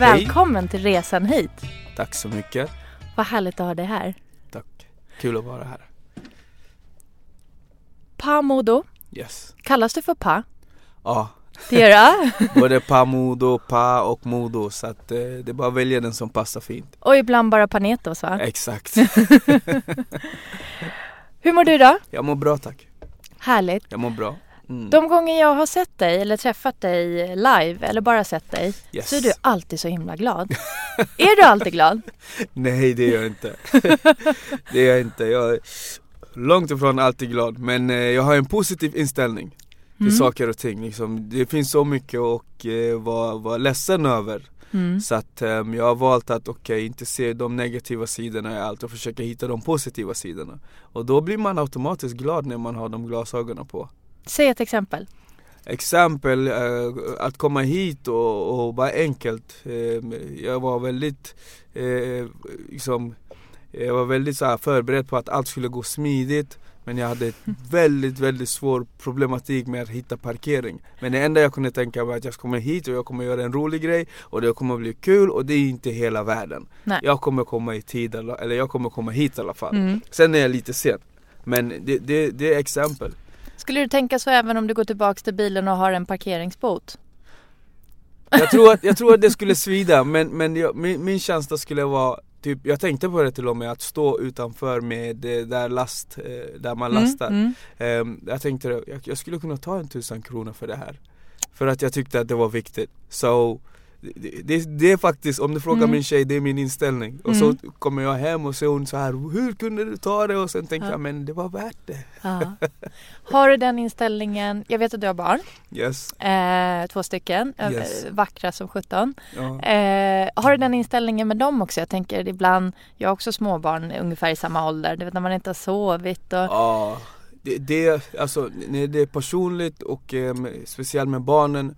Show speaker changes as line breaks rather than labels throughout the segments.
Välkommen till resan hit.
Tack så mycket.
Vad härligt att ha dig här.
Tack. Kul att vara här.
Pamodo,
Yes.
kallas du för Pa?
Ja,
Det gör du?
både Pa Modo, Pa och Modo så att eh, det är bara att välja den som passar fint.
Och ibland bara Panetos va?
Exakt.
Hur mår du idag?
Jag mår bra tack.
Härligt.
Jag mår bra. Mm.
De gånger jag har sett dig eller träffat dig live eller bara sett dig
Yes.
så är du alltid så himla glad. är du alltid glad?
Nej det är jag inte. det är jag inte. Jag är långt ifrån alltid glad men eh, jag har en positiv inställning till
Mm.
saker och ting. Liksom, det finns så mycket att eh, vara, vara ledsen över.
Mm.
Så att ehm, jag har valt att okej, inte se de negativa sidorna i allt och försöka hitta de positiva sidorna. Och då blir man automatiskt glad när man har de glasögonen på.
Säg ett exempel.
Exempel, eh, att komma hit och, och bara enkelt. Eh, jag var väldigt, eh, liksom, jag var väldigt så här förberedd på att allt skulle gå smidigt. Men jag hade ett väldigt, väldigt svår problematik med att hitta parkering. Men det enda jag kunde tänka var att jag kommer hit och jag kommer göra en rolig grej och det kommer bli kul och det är inte hela världen.
Nej.
Jag kommer komma i tid, eller eller jag kommer komma hit i alla fall.
Mm.
Sen är jag lite sen. Men det, det, det är exempel.
Skulle du tänka så även om du går tillbaks till bilen och har en parkeringsbot?
Jag tror att, jag tror att det skulle svida men, men jag, min, min känsla skulle vara Typ, jag tänkte på det till och med att stå utanför med eh, där, last, eh, där man lastar.
Mm,
Ehm, jag tänkte jag, jag skulle kunna ta en tusen kronor för det här. För att jag tyckte att det var viktigt. Så det, det, det är faktiskt, om du frågar
Mm.
min tjej, det är min inställning. Och så kommer jag hem och så är hon så här, hur kunde du ta det? Och sen tänker
Ja.
jag, men det var värt det.
Ja. Har du den inställningen, jag vet att du har barn,
Yes.
eh, två stycken, eh,
Yes.
vackra som sjutton.
Ja.
Eh, har du den inställningen med dem också? Jag tänker ibland, jag har också småbarn ungefär i samma ålder, du vet när man inte har sovit och
Ja, det, det, alltså, det är personligt och ehm, speciellt med barnen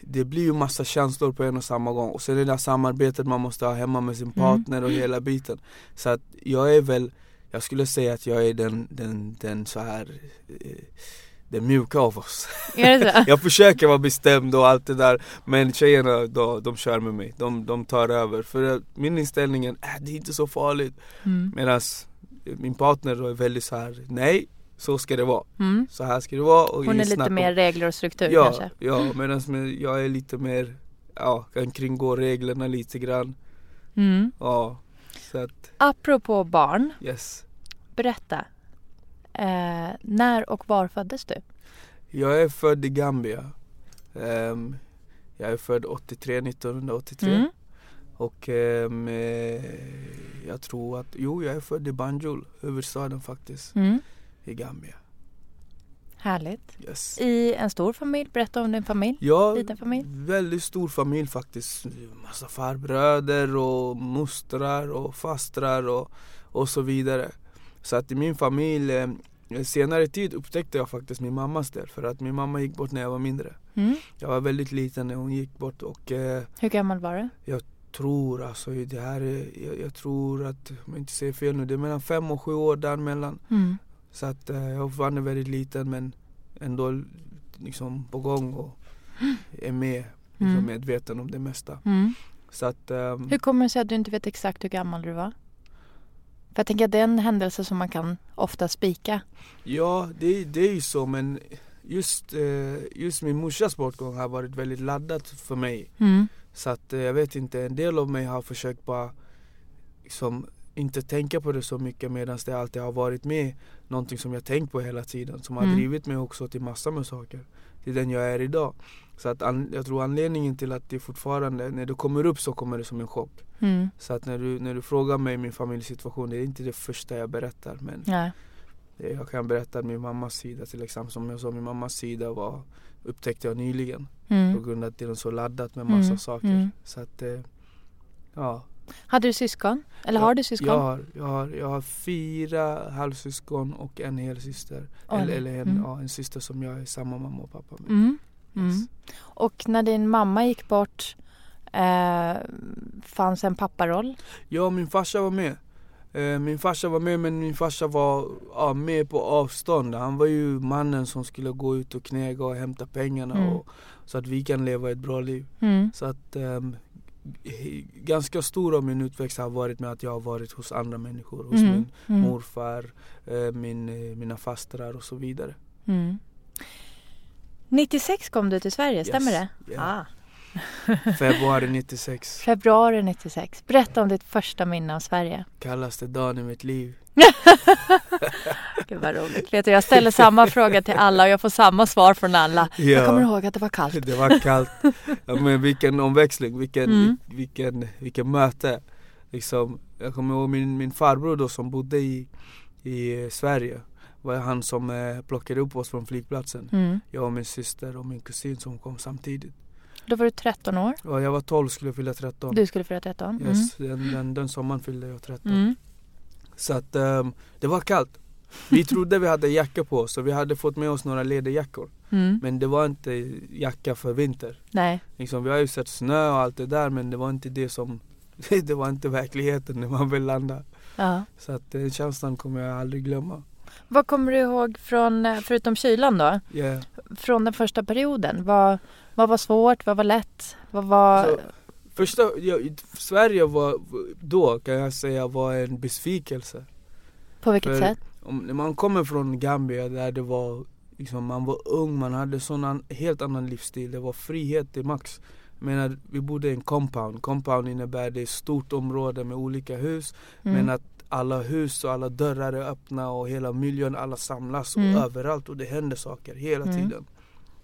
Det blir ju massa känslor på en och samma gång och sen det där samarbetet man måste ha hemma med sin partner och hela biten Så att jag är väl, jag skulle säga att jag är den, den, den så här eh, den mjuka av oss.
Är det så?
Jag försöker vara bestämd och allt det där Men tjejerna då, de kör med mig, de, de tar över För min inställning är, äh, det är inte så farligt
Mm.
Medan min partner då är väldigt så här: nej så ska det vara.
Mm.
Så här ska det vara. Och
Hon är lite
om-
mer regler och struktur
ja,
kanske?
Ja, medan jag är lite mer, ja, kan kringgå reglerna lite grann.
Mm.
Ja, så att
Apropå barn,
yes.
berätta. Eh, när och var föddes du?
Jag är född i Gambia. Ehm, jag är född 83, 1983.
Mm.
Och eh, jag tror att, jo jag är född i Banjul, huvudstaden faktiskt,
Mm.
I Gambia.
Härligt.
Yes.
I en stor familj, berätta om din familj.
Ja,
Liten familj.
väldigt stor familj faktiskt. Massa farbröder och mostrar och fastrar och, och så vidare. Så att i min familj, eh, senare tid upptäckte jag faktiskt min mammas del. För att min mamma gick bort när jag var mindre.
Mm.
Jag var väldigt liten när hon gick bort och eh,
Hur gammal var du?
tror alltså det här är, jag, jag tror att, om jag inte säger fel nu, det är mellan fem och sju år däremellan.
Mm.
Så att eh, jag var fortfarande väldigt liten men ändå liksom på gång och är med, liksom
Mm.
medveten om det mesta.
Mm.
Så att, ehm,
Hur kommer det sig att du inte vet exakt hur gammal du var? För jag tänker att det är en händelse som man kan ofta spika.
ja det, det är ju så men just, eh, just min morsas bortgång har varit väldigt laddat för mig.
Mm.
Så att eh, jag vet inte, en del av mig har försökt bara liksom, inte tänka på det så mycket medan det alltid har varit med någonting som jag tänkt på hela tiden som har
Mm.
drivit mig också till massor med saker. Till den jag är idag. Så att an, jag tror anledningen till att det fortfarande, när det kommer upp så kommer det som en chock.
Mm.
Så att när du, när du frågar mig min familjesituation, det är inte det första jag berättar men
Nej.
det- jag kan berätta min mammas sida till exempel. Som jag sa, min mammas sida var, upptäckte jag nyligen på
Mm.
grund av att det är så laddat med massa
Mm,
saker.
mm.
Så att, eh, ja.
Hade du syskon? Eller
Ja,
har du syskon?
Jag har, jag, har, jag har fyra halvsyskon och en helsyster.
Oj,
eller eller en,
mm.
ja, en syster som jag är samma mamma och pappa med.
Mm. Mm.
Yes.
Och när din mamma gick bort eh, fanns en papparoll?
Ja, min farsa var med. Eh, Min farsa var med men min farsa var ja, med på avstånd. Han var ju mannen som skulle gå ut och knäga och hämta pengarna
Mm.
och, så att vi kan leva ett bra liv.
Mm.
Så att g- ganska stor av min uppväxt har varit med att jag har varit hos andra människor. Hos
Mm.
min
Mm.
morfar, eh, min, eh, mina fastrar och så vidare.
Mm. 96 kom du till Sverige, stämmer
Yes,
det?
yeah.
Ah.
Februari 96,
Februari 96. Berätta om ditt första minne av Sverige.
kallaste dagen i mitt liv.
Gud vad roligt. Vet du, jag ställer samma fråga till alla och jag får samma svar från alla. Jag kommer ihåg att det var kallt.
Det var kallt. Ja, men vilken omväxling, vilken,
Mm.
vilken, vilken möte. Liksom, jag kommer ihåg min, min farbror då som bodde i, i Sverige. var han som eh, plockade upp oss från flygplatsen.
Mm.
Jag och min syster och min kusin som kom samtidigt.
Då var du 13 år.
Och jag var 12 skulle fylla 13.
Du skulle fylla 13. Mm.
Yes, den, den, den sommaren fyllde jag 13. Så att ehm, det var kallt. Vi trodde vi hade jacka på oss så vi hade fått med oss några läderjackor.
Mm.
Men det var inte jacka för vinter.
Nej.
Liksom, vi har ju sett snö och allt det där men det var inte det som Det var inte verkligheten när man väl landade.
Ja.
Så att den känslan kommer jag aldrig glömma.
Vad kommer du ihåg från, eh, förutom kylan då,
Yeah.
från den första perioden? Vad, vad var svårt? Vad var lätt? Vad var...
Så, första, ja, i- Sverige var då kan jag säga var en besvikelse.
på vilket
för-
sätt?
Om, när man kommer från Gambia där det var liksom, man var ung, man hade sån an, helt annan livsstil. Det var frihet till max. Jag menar, vi bodde i en compound. Compound innebär det är ett stort område med olika hus.
Mm.
Men att alla hus och alla dörrar är öppna och hela miljön, alla samlas och
Mm.
överallt och det händer saker hela
Mm.
tiden.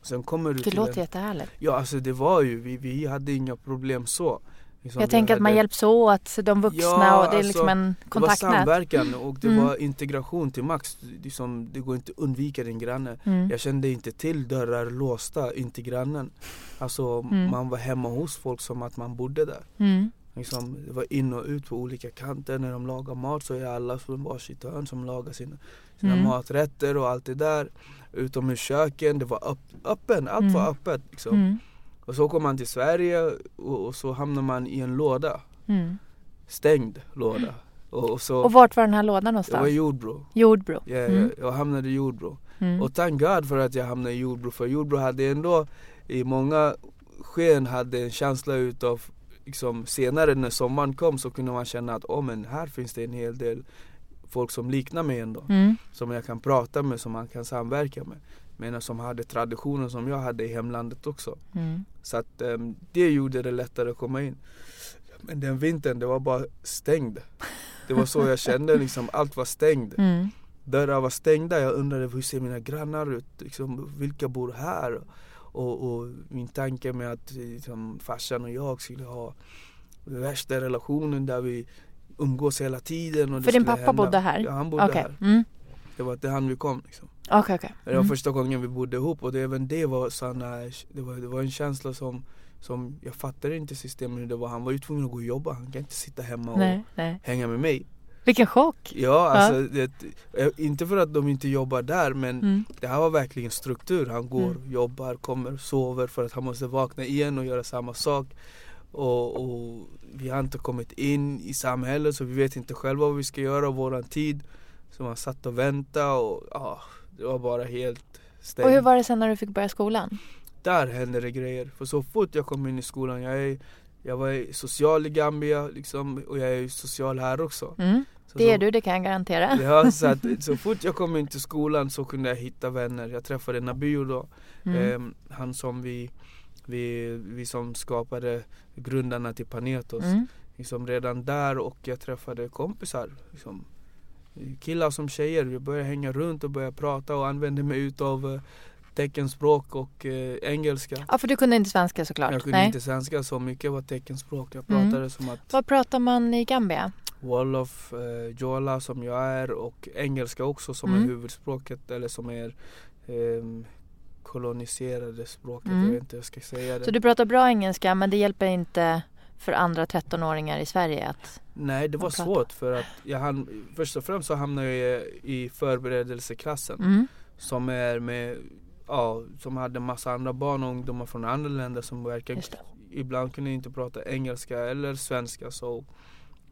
Sen kommer du
Det låter
en,
jättehärligt.
Ja alltså det var ju, vi, vi hade inga problem så. Liksom,
Jag tänker att man
hade-
hjälps åt, de vuxna
Ja,
och det är
alltså,
liksom en
Det var
kontaktnät.
samverkan och det
Mm.
var integration till max. Liksom, det går inte att undvika din granne.
Mm.
Jag kände inte till dörrar låsta in till grannen. Alltså
Mm.
man var hemma hos folk som att man bodde där.
Mm.
Liksom, det var in och ut på olika kanter. När de lagar mat så är alla från varsitt hörn som lagar sina, sina
Mm.
maträtter och allt det där. Utomhusköken, det var upp, öppen, allt var
Mm.
öppet. Liksom.
Mm.
Och så kom man till Sverige och, och så hamnar man i en låda.
Mm.
Stängd låda. Och, och så,
Och vart var den här lådan
var
någonstans?
i Jordbro.
Jordbro.
Ja,
Mm.
jag, jag hamnade i Jordbro.
Mm.
Och tack God för att jag hamnade i Jordbro. För Jordbro hade ändå i många sken hade en känsla utav liksom, senare när sommaren kom så kunde man känna att oh, men här finns det en hel del folk som liknar mig ändå.
Mm.
Som jag kan prata med, som man kan samverka med. Men som hade traditioner som jag hade i hemlandet också.
Mm.
Så att ehm, det gjorde det lättare att komma in. Men den vintern, det var bara stängd. Det var så jag kände liksom, allt var stängt.
Mm.
Dörrar var stängda, jag undrade hur ser mina grannar ut? Liksom, vilka bor här? Och, och min tanke med att liksom, farsan och jag skulle ha värsta relationen där vi umgås hela tiden. Och
För din pappa
hända.
bodde här?
Ja, han bodde
Okej.
här.
Mm.
Det var till han vi kom. Liksom.
Okej, okej.
Det var
Mm.
första gången vi bodde ihop och det, även det var såna, det var, det var en känsla som, som jag fattade inte systemet hur det var. Han var ju tvungen att gå och jobba, han kan inte sitta hemma och
Nej, nej.
hänga med mig.
Vilken chock!
Ja, alltså, det, eh, inte för att de inte jobbar där men
Mm.
det här var verkligen struktur. Han går,
Mm.
jobbar, kommer, sover för att han måste vakna igen och göra samma sak. Och, och vi har inte kommit in i samhället så vi vet inte själva vad vi ska göra våran tid. Så man satt och väntade och ja, det var bara helt stängt.
Och hur var det sen när du fick börja skolan?
Där hände det grejer. För så fort jag kom in i skolan, jag, är, jag var social i Gambia liksom, och jag är social här också.
Mm. Det är du, det kan jag garantera.
Ja, så, att, så fort jag kom in till skolan så kunde jag hitta vänner. Jag träffade Nabio då,
Mm.
ehm, han som vi vi, vi som skapade grundarna till Panetos.
Mm.
Liksom redan där och jag träffade kompisar. Liksom, killar som tjejer. Vi började hänga runt och började prata och använde mig utav eh, teckenspråk och eh, engelska.
Ja, för du kunde inte svenska såklart.
Jag kunde
Nej.
inte svenska så mycket var teckenspråk. Jag
Mm.
pratade som att
Vad pratar man i Gambia?
Wolof, eh, Jola som jag är och engelska också som
Mm.
är huvudspråket eller som är ehm, koloniserade språket.
Mm.
Jag vet inte hur jag ska säga det.
Så du pratar bra engelska men det hjälper inte för andra 13-åringar i Sverige att...
Nej det var svårt för att jag hann, först och främst så hamnade jag i förberedelseklassen
Mm.
som är med Ja, som hade massa andra barn och ungdomar från andra länder som
det.
ibland kunde inte prata engelska eller svenska så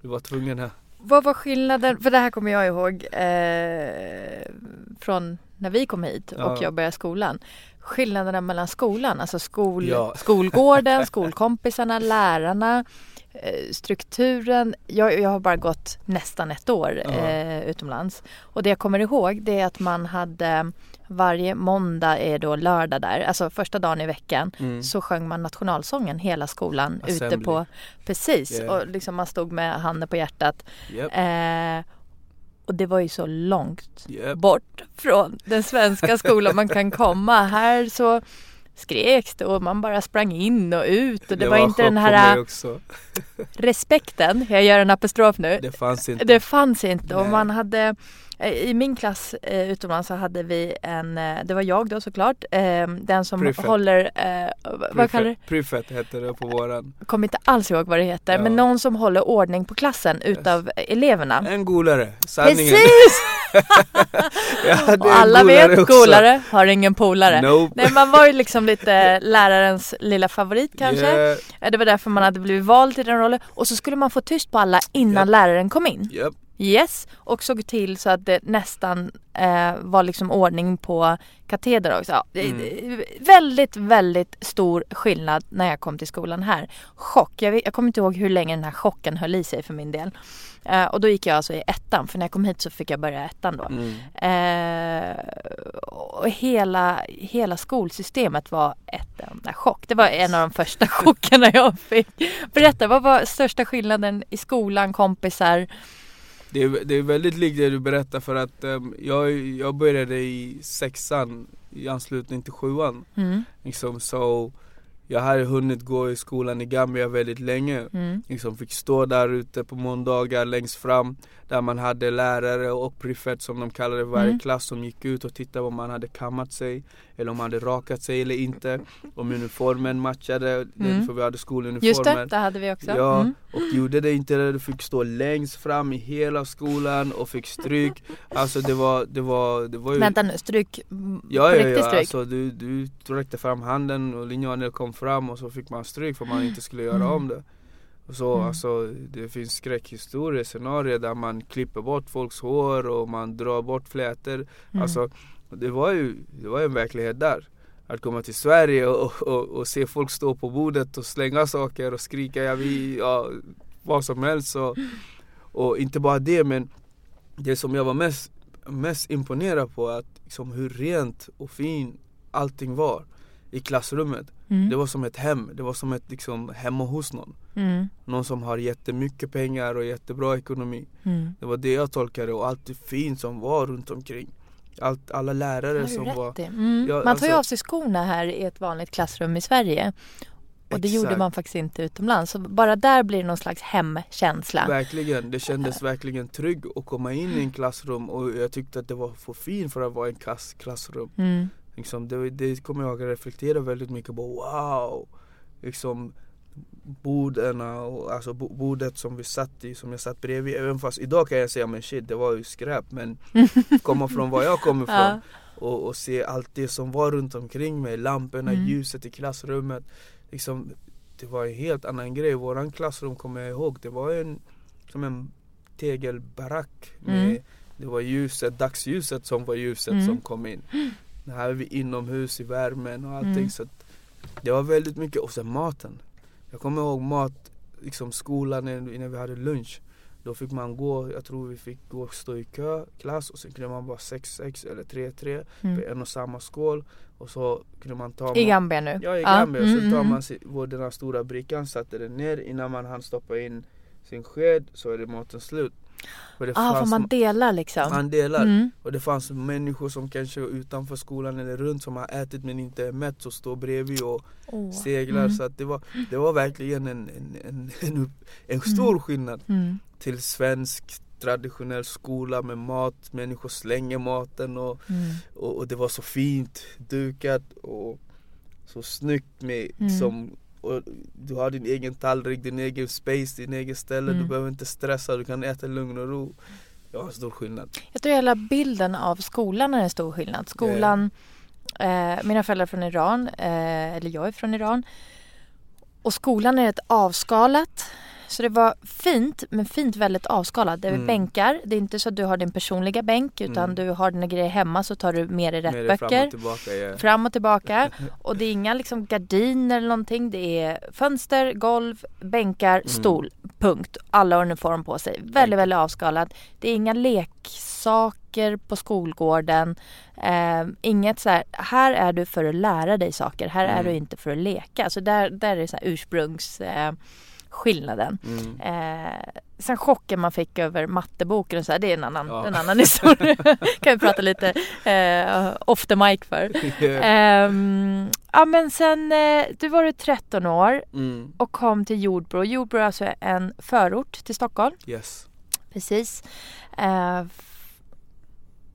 vi var tvungna
Vad var skillnaden, för det här kommer jag ihåg eh, från när vi kom hit och
Ja.
jag började skolan. Skillnaderna mellan skolan, alltså skol,
Ja.
skolgården, skolkompisarna, lärarna, eh, strukturen. Jag, jag har bara gått nästan ett år
Ja.
eh, utomlands. Och det jag kommer ihåg det är att man hade varje måndag är då lördag där, alltså första dagen i veckan
Mm.
så sjöng man nationalsången hela skolan ute
Assembly.
på, precis,
Yeah.
och liksom man stod med handen på hjärtat.
Japp,
Eh, och det var ju så långt
japp.
bort från den svenska skolan man kan komma. Här så skreks det och man bara sprang in och ut och det, var, inte
chock
den här
också.
respekten, jag gör en apostrof nu,
Det fanns inte.
det fanns inte och man hade i min klass eh, utomlands så hade vi en, eh, det var jag då såklart, eh, den som
Prefect.
håller, eh, vad kallar det?
Prefet hette det på våran.
Kommer inte alls ihåg vad det heter,
Ja.
men någon som håller ordning på klassen utav eleverna.
En golare, sanningen.
Precis! Och alla vet,
också.
golare har ingen polare.
Nope.
Nej, man var ju liksom lite lärarens lilla favorit kanske.
Yeah.
Eh, Det var därför man hade blivit vald till den rollen. Och så skulle man få tyst på alla innan
Japp.
läraren kom in.
Japp.
Yes, och såg till så att det nästan eh, var liksom ordning på kateder också. Ja,
Mm.
Väldigt, väldigt stor skillnad när jag kom till skolan här. Chock, jag, jag kommer inte ihåg hur länge den här chocken höll i sig för min del. Eh, och då gick jag alltså i ettan, för när jag kom hit så fick jag börja ettan då.
Mm.
Eh, och hela, hela skolsystemet var ett enda chock. Det var en av de första chockerna jag fick. Berätta, vad var största skillnaden i skolan, kompisar?
Det, är, det är väldigt likt det du berättar för att ehm, jag, jag började i sexan i anslutning till sjuan.
Mm,
Liksom, så jag hade hunnit gå i skolan i Gambia väldigt länge.
mm,
Liksom fick stå där ute på måndagar längst fram Där man hade lärare och prefect som de kallade varje
Mm.
klass som gick ut och tittade om man hade kammat sig Eller om man hade rakat sig eller inte Om uniformen matchade,
Mm.
för vi hade
Just
skoluniformer
det, det hade vi också.
Ja,
Mm.
och gjorde det inte det, du fick stå längst fram i hela skolan och fick stryk Alltså det var, det var, det var ju
Vänta nu, stryk
Ja, ja, ja,
stryk?
alltså du, du räckte fram handen och linjalen kom fram och så fick man stryk för man inte skulle göra
Mm.
om det så,
Mm.
alltså, det finns skräckhistorier, scenarier där man klipper bort folks hår och man drar bort flätor
Mm.
Alltså det var ju det var en verklighet där. Att komma till Sverige och, och, och se folk stå på bordet och slänga saker och skrika ja, vi, ja, vad som helst. Och, och inte bara det men Det som jag var mest, mest imponerad på att liksom, hur rent och fin allting var i klassrummet.
Mm.
Det var som ett hem, det var som ett liksom, hemma hos någon.
Mm.
Någon som har jättemycket pengar och jättebra ekonomi.
Mm.
Det var det jag tolkade. Och allt det fint som var runt omkring allt, Alla lärare som var.
Mm.
Ja,
man tar ju
alltså-
av sig skorna här i ett vanligt klassrum i Sverige. Och det gjorde man faktiskt inte utomlands. Så bara där blir det någon slags hemkänsla.
Verkligen, det kändes verkligen trygg att komma in i en klassrum och jag tyckte att det var för fint för att vara en klass, klassrum
Mm.
liksom, det, det kommer jag att reflektera väldigt mycket på, wow! Liksom borden och alltså bo- bordet som vi satt i, som jag satt bredvid Även fast idag kan jag säga men shit det var ju skräp men komma från var jag kommer ifrån
Ja.
och, och se allt det som var runt omkring mig, lamporna,
Mm.
ljuset i klassrummet liksom, Det var en helt annan grej, våran klassrum kommer jag ihåg, det var en som en tegelbarack med,
Mm.
Det var ljuset, dagsljuset som var ljuset
Mm.
som kom in Här är vi inomhus i värmen och allting
Mm.
så att Det var väldigt mycket, och sen maten Jag kommer ihåg mat, liksom skolan när vi hade lunch Då fick man gå, jag tror vi fick gå och stå i kö, klass och sen kunde man vara 6-6 eller 3-3
Mm.
på en och samma skål och så kunde man ta
I Gambia nu?
Ja i Gambia, och
mm,
så tar
mm,
man vår- den här stora brickan, satte den ner innan man hann stoppa in sin sked så är det maten slut. Och det
ah, för man delar liksom?
man delar.
Mm.
Och det fanns människor som kanske var utanför skolan eller runt som har ätit men inte är mätt och står bredvid och
Åh.
seglar.
Mm.
Så att det, var, det var verkligen en, en, en, en, en stor
Mm.
skillnad
Mm.
till svensk traditionell skola med mat. Människor slänger maten och,
Mm.
och, och det var så fint dukat och så snyggt med
Mm.
som och du har din egen tallrik, din egen space, din egen ställe.
Mm.
Du behöver inte stressa, du kan äta lugn och ro. Det var en stor skillnad.
Jag tror hela bilden av skolan är en stor skillnad. Skolan, eh, mina föräldrar är från Iran, eh, eller jag är från Iran. Och skolan är rätt avskalat. Så det var fint, men fint väldigt avskalat. Det är
Mm.
bänkar. Det är inte så att du har din personliga bänk utan
Mm.
du har dina grejer hemma så tar du med dig rätt
fram
böcker.
och tillbaka. Ja.
Fram och tillbaka. Och det är inga liksom gardiner eller någonting. Det är fönster, golv, bänkar,
Mm.
stol. Punkt. Alla har uniform på sig. Väldigt, väldigt avskalat. Det är inga leksaker på skolgården. Eh, inget så här, här är du för att lära dig saker. Här är
Mm.
du inte för att leka. Så där, där är det så ursprungs... Eh, skillnaden.
Mm.
Eh, sen chocken man fick över matteboken och så här, det är en annan,
Ja.
en annan historia. kan vi prata lite eh, off the mic för. Ehm, ja men sen, eh, du var du 13 år
mm.
och kom till Jordbro. Jordbro är alltså en förort till Stockholm.
Yes.
Precis. Eh,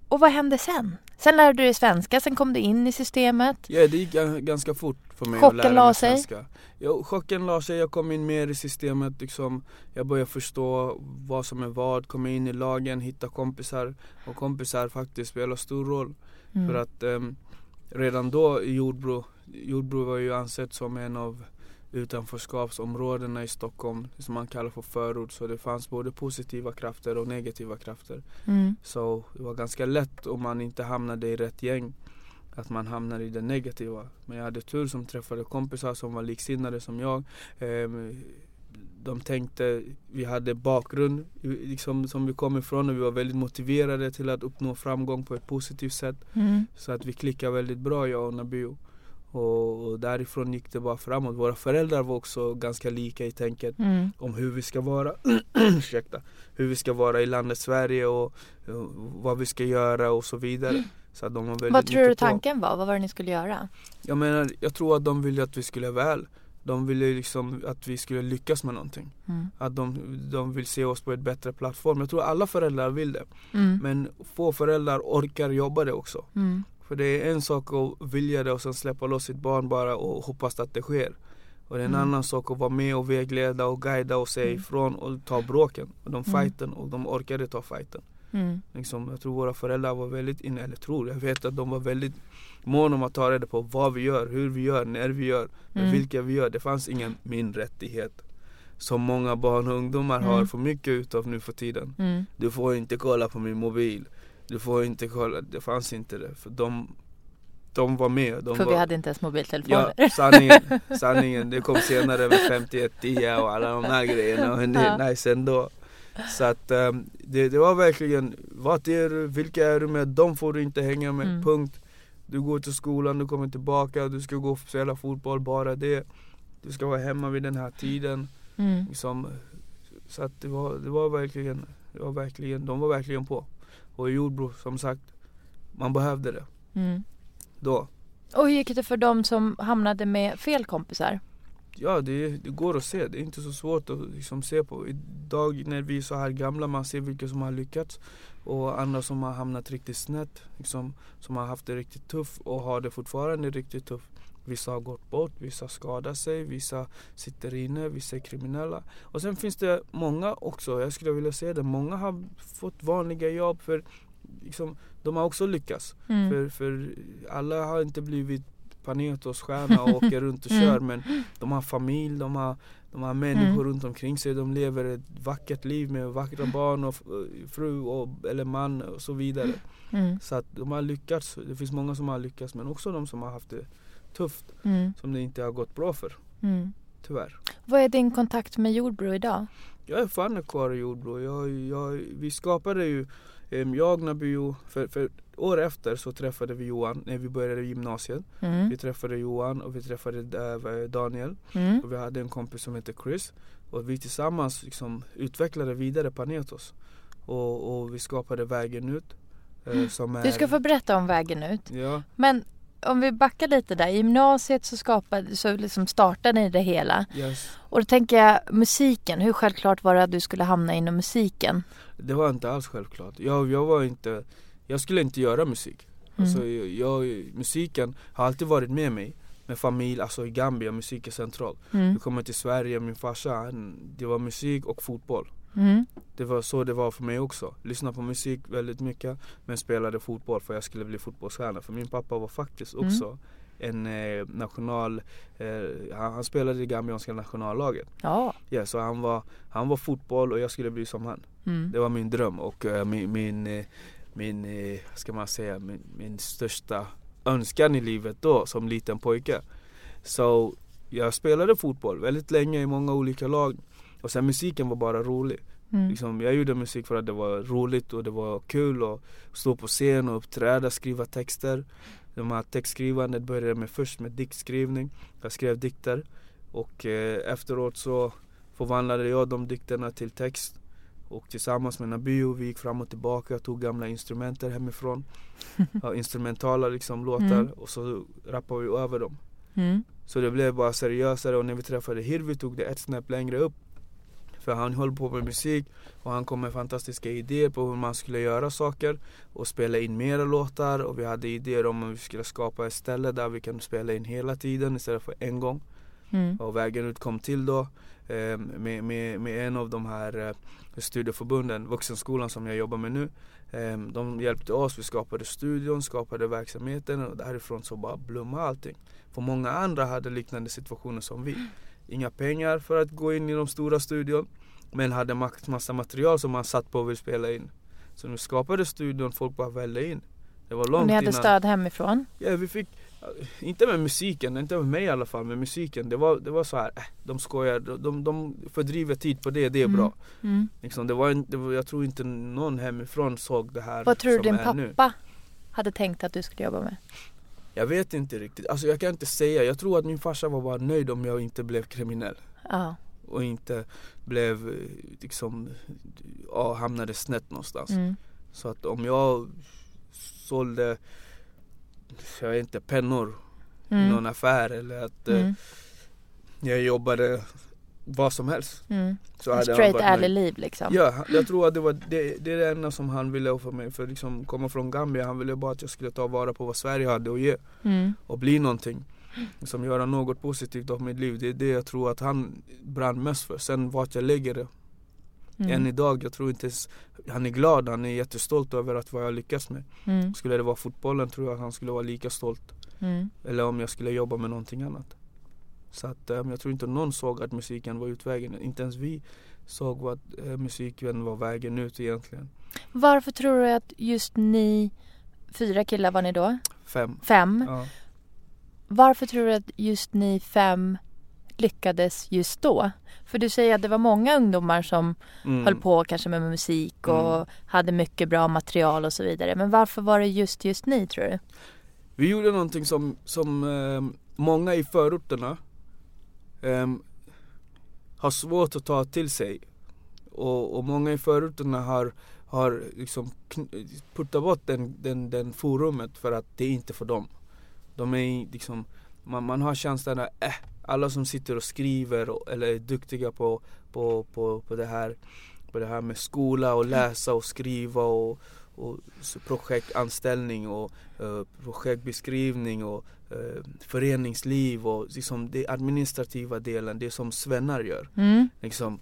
och vad hände sen? Sen lärde du dig svenska, sen kom du in i systemet.
Ja, det gick ga- ganska fort för mig
Chocken
att lära mig
sig?
svenska. Ja, chocken la sig, jag kom in mer i systemet liksom. Jag började förstå vad som är vad, komma in i lagen, hitta kompisar. Och kompisar faktiskt spelar stor roll.
Mm.
För att ehm, redan då i Jordbro, Jordbro var ju ansett som en av utanförskapsområdena i Stockholm som man kallar för förort. Så det fanns både positiva krafter och negativa krafter.
Mm.
Så det var ganska lätt om man inte hamnade i rätt gäng att man hamnar i det negativa. Men jag hade tur som träffade kompisar som var liksinnade som jag. Ehm, De tänkte, vi hade bakgrund liksom, som vi kom ifrån och vi var väldigt motiverade till att uppnå framgång på ett positivt sätt.
Mm.
Så att vi klickade väldigt bra jag och Nabio. Och, och därifrån gick det bara framåt. Våra föräldrar var också ganska lika i tänket
Mm.
om hur vi ska vara ursäkta, hur vi ska vara i landet Sverige och, och vad vi ska göra och så vidare. Så att de var
Vad tror du
mycket på.
tanken var? Vad var det ni skulle göra?
Jag menar, jag tror att de ville att vi skulle väl. De ville liksom att vi skulle lyckas med någonting.
Mm.
Att de, de vill se oss på ett bättre plattform. Jag tror alla föräldrar vill det.
Mm.
Men få föräldrar orkar jobba det också.
Mm.
För det är en sak att vilja det och sen släppa loss sitt barn bara och hoppas att det sker. Och det är en
Mm.
annan sak att vara med och vägleda och guida och säga
Mm.
ifrån och ta bråken. Och de
Mm.
fighten och de orkade ta fighten.
Mm.
Liksom, jag tror våra föräldrar var väldigt inne, eller tror, jag vet att de var väldigt måna om att ta reda på vad vi gör, hur vi gör, när vi gör, med
Mm.
vilka vi gör. Det fanns ingen min rättighet. Som många barn och ungdomar har
Mm.
för mycket utav nu för tiden.
Mm.
Du får inte kolla på min mobil. Du får inte kolla, det fanns inte det. För de, de var med. De
För
var,
vi hade inte ens mobiltelefoner.
Ja, sanningen, sanningen. Det kom senare med 5110 och alla de här grejerna och det är
Ja.
nice ändå. Så att um, det, det var verkligen, vart är du, vilka är du med, de får du inte hänga med,
Mm.
punkt. Du går till skolan, du kommer tillbaka, du ska gå och spela fotboll, bara det. Du ska vara hemma vid den här tiden.
Mm.
Liksom, så att det var, det var verkligen, det var verkligen, de var verkligen på. Och i Jordbro, som sagt, man behövde det
Mm.
då.
Och hur gick det för dem som hamnade med fel kompisar?
Ja, det, det går att se. Det är inte så svårt att liksom se på. Idag när vi är så här gamla, man ser vilka som har lyckats och andra som har hamnat riktigt snett. Liksom, som har haft det riktigt tufft och har det fortfarande riktigt tufft. Vissa har gått bort, vissa skadar sig, vissa sitter inne, vissa är kriminella. Och sen finns det många också, jag skulle vilja säga det, många har fått vanliga jobb för liksom, de har också lyckats.
Mm.
För, för alla har inte blivit Panetosstjärna och åker runt och
Mm.
kör men de har familj, de har, de har människor
Mm.
runt omkring sig, de lever ett vackert liv med vackra barn och f- fru och, eller man och så vidare.
Mm.
Så att de har lyckats, det finns många som har lyckats men också de som har haft det tufft,
Mm.
som det inte har gått bra för.
Mm.
tyvärr.
Vad är din kontakt med Jordbro idag?
Jag är fan kvar i Jordbro. Jag, jag, vi skapade ju, jag, Nabio, för, för år efter så träffade vi Johan när vi började gymnasiet.
Mm.
Vi träffade Johan och vi träffade äh, Daniel
Mm.
och vi hade en kompis som heter Chris. Och vi tillsammans liksom utvecklade vidare Panetos. Och, och vi skapade Vägen ut. eh, är,
Du ska få berätta om vägen ut.
Ja,
Men om vi backar lite där. I gymnasiet så, skapade, så liksom startade ni det hela.
yes.
Och då tänker jag musiken. Hur självklart var det att du skulle hamna inom musiken?
Det var inte alls självklart. Jag, jag var inte, jag skulle inte göra musik. Alltså,
Mm.
jag, jag, musiken har alltid varit med mig. Med familj, alltså i Gambia, musik är centralt.
Mm.
Vi kommer till Sverige, min farsa, han, det var musik och fotboll.
Mm.
Det var så det var för mig också. Lyssna på musik väldigt mycket men spelade fotboll för jag skulle bli fotbollsstjärna. För min pappa var faktiskt
Mm.
också en eh, national, eh, han, han spelade i gambianska nationallaget.
Ja.
Ja, så han var, han var fotboll och jag skulle bli som han.
Mm.
Det var min dröm och eh, min, min, eh, min eh, ska man säga, min, min största önskan i livet då som liten pojke. Så jag spelade fotboll väldigt länge i många olika lag. Och sen musiken var bara rolig.
Mm.
Liksom, jag gjorde musik för att det var roligt och det var kul att stå på scen och uppträda, skriva texter. De här textskrivandet började med först med diktskrivning. Jag skrev dikter och eh, efteråt så förvandlade jag de dikterna till text. Och tillsammans med Nabio, vi gick fram och tillbaka, jag tog gamla instrumenter hemifrån. ja, instrumentala liksom låtar
Mm.
och så rappade vi över dem.
Mm.
Så det blev bara seriösare och när vi träffade Hirvi tog det ett snäpp längre upp. För han höll på med musik och han kom med fantastiska idéer på hur man skulle göra saker och spela in mera låtar och vi hade idéer om att vi skulle skapa ett ställe där vi kan spela in hela tiden istället för en gång.
Mm.
Och Vägen ut kom till då eh, med, med, med en av de här eh, studieförbunden, Vuxenskolan som jag jobbar med nu. Eh, de hjälpte oss, vi skapade studion, skapade verksamheten och därifrån så bara blommade allting. För många andra hade liknande situationer som vi. Inga pengar för att gå in i de stora studion men hade massa material som man satt på och ville spela in. Så nu skapade studion, folk bara välde in. Det var
Och
långt
ni hade
innan.
stöd hemifrån?
Ja, vi fick, inte med musiken, inte med mig i alla fall, med musiken. Det var, det var så här, äh, de skojar, de, de, fördriver tid på det, det är
Mm.
bra.
Mm.
Liksom, det var, en, det var, jag tror inte någon hemifrån såg det här
Vad tror du din
är nu.
pappa hade tänkt att du skulle jobba med?
Jag vet inte riktigt, alltså jag kan inte säga. Jag tror att min farsa var bara nöjd om jag inte blev kriminell.
Ja.
Och inte blev, eh, liksom, ja, hamnade snett någonstans.
Mm.
Så att om jag sålde, jag vet inte, pennor i
Mm.
någon affär eller att eh,
Mm.
jag jobbade vad som helst.
Mm.
Så hade
straight
varit
ärlig
nöjd.
liv liksom?
Ja, jag tror att det var det, det är det enda som han ville för mig. För liksom komma från Gambia, han ville bara att jag skulle ta vara på vad Sverige hade att ge.
Mm.
Och bli någonting. Som göra något positivt av mitt liv. Det är det jag tror att han brann mest för. Sen vart jag lägger det.
Mm.
Än idag, jag tror inte ens, han är glad, han är jättestolt över att vad jag lyckats med.
Mm.
Skulle det vara fotbollen tror jag att han skulle vara lika stolt.
Mm.
Eller om jag skulle jobba med någonting annat. Så att um, jag tror inte någon såg att musiken var utvägen. Inte ens vi såg vad uh, musiken var vägen ut egentligen.
Varför tror du att just ni, fyra killar var ni då?
Fem.
Fem.
Ja.
Varför tror du att just ni fem lyckades just då? För du säger att det var många ungdomar som
Mm.
höll på kanske med musik och
Mm.
hade mycket bra material och så vidare. Men varför var det just just ni tror du?
Vi gjorde någonting som, som ehm, många i förorterna um, har svårt att ta till sig. Och, och många i förorterna har, har liksom puttat bort den, den, den forumet för att det är inte för dem. De är liksom, man, man har känslan att äh, alla som sitter och skriver och, eller är duktiga på, på, på, på, det här, på det här med skola och läsa och skriva och, och så projektanställning och eh, projektbeskrivning och eh, föreningsliv och liksom det administrativa delen, det som svennar gör.
Mm.
Liksom,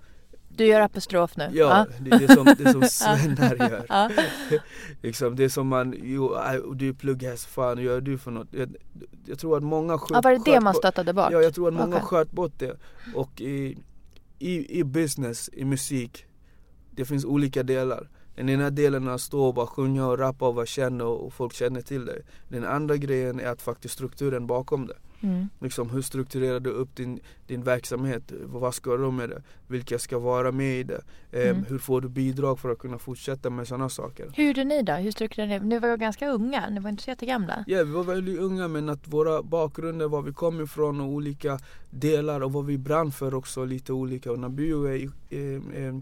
Du gör apostrof nu?
ja, det, det, som, det som svennar gör.
Ja.
Liksom, det som man, jo, du är plugghäst, fan gör du för något? Jag, jag tror att många sköt,
ja, var det det man stöttade bort?
Ja, jag tror att många
Okej.
sköt bort det. Och i, i, i business, i musik, det finns olika delar. Den ena delen är att stå och bara sjunga och rappa och vara känd och, folk känner till dig. Den andra grejen är att faktiskt strukturen bakom det.
Mm.
Liksom, hur strukturerar du upp din, din verksamhet? Vad ska du med det? Vilka ska vara med i det? Ehm,
Mm.
Hur får du bidrag för att kunna fortsätta med sådana saker?
Hur gjorde ni då? Hur strukturerade ni? Ni var ju ganska unga, ni var inte så jättegamla.
Ja, vi var väldigt unga men att våra bakgrunder, var vi kom ifrån och olika delar och vad vi brann för också lite olika. Och Nabiu är, eh, eh,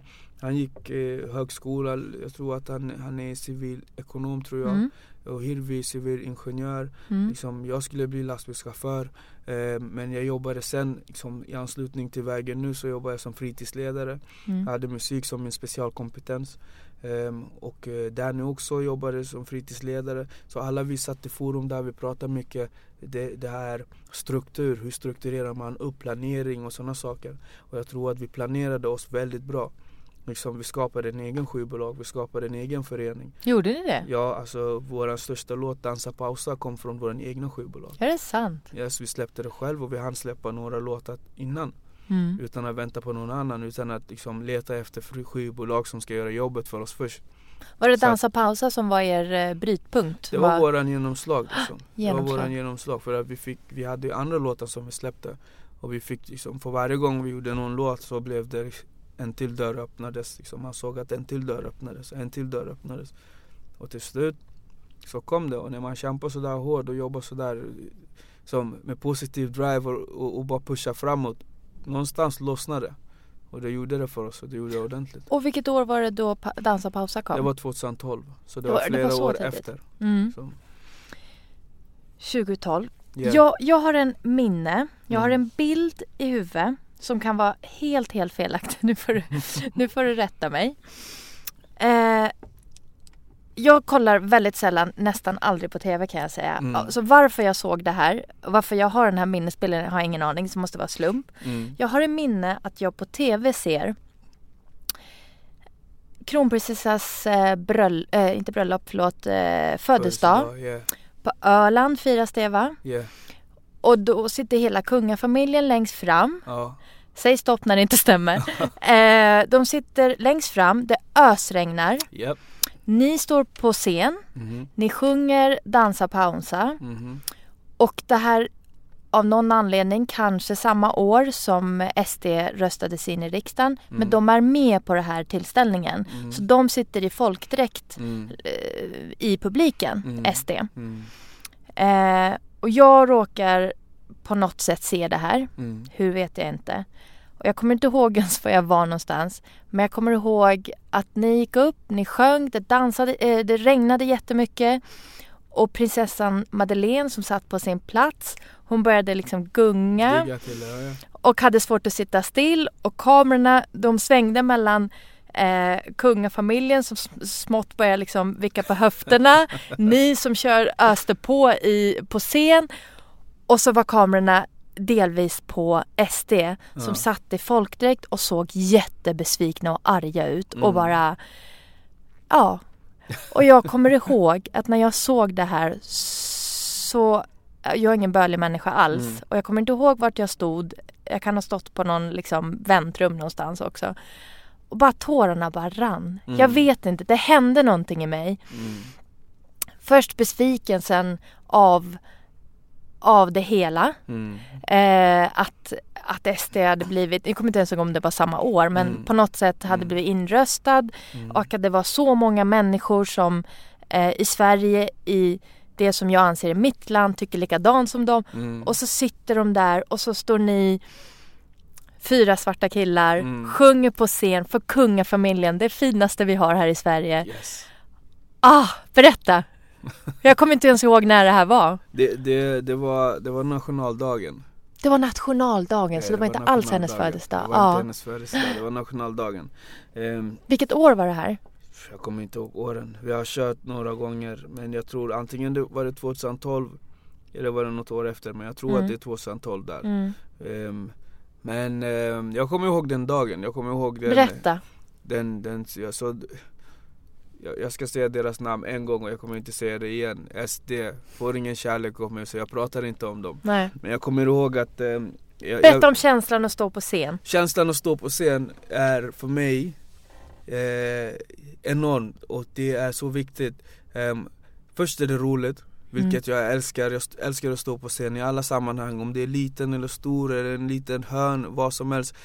han gick eh, högskola, jag tror att han, han är civilekonom tror jag.
Mm.
Och Hirvi civilingenjör.
Mm.
Liksom, jag skulle bli lastbilschaufför eh, men jag jobbade sen liksom, i anslutning till vägen nu så jobbar jag som fritidsledare. Jag
Mm.
hade musik som min specialkompetens. Ehm, och eh, Danny också jobbade som fritidsledare. Så alla vi satt i forum där vi pratade mycket det, det här struktur, hur strukturerar man upp planering och sådana saker. Och jag tror att vi planerade oss väldigt bra. Liksom, vi skapade en egen skivbolag, vi skapade en egen förening.
Gjorde ni det?
Ja, alltså vår största låt Dansa pausa kom från vår egna skivbolag.
Är det sant?
Yes, vi släppte det själv och vi hann släppa några låtar innan.
Mm.
Utan att vänta på någon annan, utan att liksom leta efter skivbolag som ska göra jobbet för oss först.
Var det Dansa pausa som var er eh, brytpunkt?
Det var våran genomslag liksom. Det var
Genomslag.
våran genomslag för att vi fick, vi hade andra låtar som vi släppte. Och vi fick liksom, för varje gång vi gjorde någon låt så blev det en till dörr öppnades. Liksom. Man såg att en till dörr öppnades, en till dörr öppnades. Och till slut så kom det och när man kämpar sådär hårt och jobbar sådär som med positiv drive och, och, bara pushar framåt. Någonstans lossnar det. Och det gjorde det för oss och det gjorde det ordentligt.
Och vilket år var det då Dansa pausa kom?
Det var 2012. Så det
Det
var
var- det
flera
var så
år
tidigt.
efter.
mm.
Så,
2012.
yeah.
Jag, jag har en minne, jag har
Mm.
en bild i huvudet som kan vara helt, helt felaktig. Nu får du, nu får du rätta mig. Eh, jag kollar väldigt sällan, nästan aldrig på TV kan jag säga.
Mm.
Så varför jag såg det här, varför jag har den här minnesbilden har jag ingen aning, så måste vara slump.
Mm.
Jag har i minne att jag på TV ser kronprinsessas eh, bröll, eh, inte bröllop, förlåt, eh, födelsedag.
Yeah,
På Öland firas det va?
yeah.
Och då sitter hela kungafamiljen längst fram.
Ja.
Säg stopp när det inte stämmer. eh, de sitter längst fram, det ösregnar.
Yep.
Ni står på scen,
Mhm.
ni sjunger Dansa pausa.
Mhm.
Och det här av någon anledning, kanske samma år som SD röstades in i riksdagen. Men
Mm.
de är med på den här tillställningen.
Mm.
Så de sitter i folkdräkt
Mm.
eh, i publiken,
Mm.
SD.
Mm.
Eh, och jag råkar på något sätt se det här.
Mm.
Hur vet jag inte. Och jag kommer inte ihåg ens var jag var någonstans. Men jag kommer ihåg att ni gick upp, ni sjöng, det dansade, eh, det regnade jättemycket. Och prinsessan Madeleine som satt på sin plats, hon började liksom gunga
till ja, ja.
och hade svårt att sitta still. Och kamerorna, de svängde mellan eh, kungafamiljen som sm- smått började liksom vicka på höfterna. ni som kör öste på i, på scen. Och så var kamerorna delvis på SD som
Ja.
satt i folkdräkt och såg jättebesvikna och arga ut och
Mm.
bara ja. Och jag kommer ihåg att när jag såg det här så jag är ingen bölig människa alls
Mm.
och jag kommer inte ihåg vart jag stod. Jag kan ha stått på någon liksom väntrum någonstans också. Och bara tårarna bara rann.
Mm.
Jag vet inte, det hände någonting i mig.
Mm.
Först besvikelsen av, av det hela.
Mm.
Eh, att, att SD hade blivit, jag kommer inte ens ihåg om det var samma år, men
Mm.
på något sätt hade
Mm.
blivit inröstad.
Mm.
Och att det var så många människor som eh, i Sverige, i det som jag anser är mitt land, tycker likadant som dem.
Mm.
Och så sitter de där och så står ni fyra svarta killar,
Mm.
sjunger på scen för kungafamiljen, det finaste vi har här i Sverige.
Yes.
Ah, berätta! Jag kommer inte ens ihåg när det här var.
Det, det, det, var, det var nationaldagen.
Det var nationaldagen så
Eh,
det var inte alls hennes födelsedag.
Det var inte
Ja.
hennes födelsedag, det var nationaldagen. Ehm,
Vilket år var det här?
jag kommer inte ihåg åren. Vi har kört några gånger men jag tror antingen det var det 2012 eller var det något år efter men jag tror
Mm.
att det är 2012 där.
Mm.
Ehm, men ehm, jag kommer ihåg den dagen, jag kommer ihåg den
Berätta.
den, den jag, så, jag, ska säga deras namn en gång och jag kommer inte säga det igen SD får ingen kärlek av mig så jag pratar inte om dem
Nej.
Men jag kommer ihåg att jag,
Berätta
jag,
om känslan att stå på scen.
Känslan att stå på scen är för mig eh, enormt och det är så viktigt Ehm, Först är det roligt Vilket jag älskar, jag älskar att stå på scen i alla sammanhang Om det är liten eller stor eller en liten hörn, vad som helst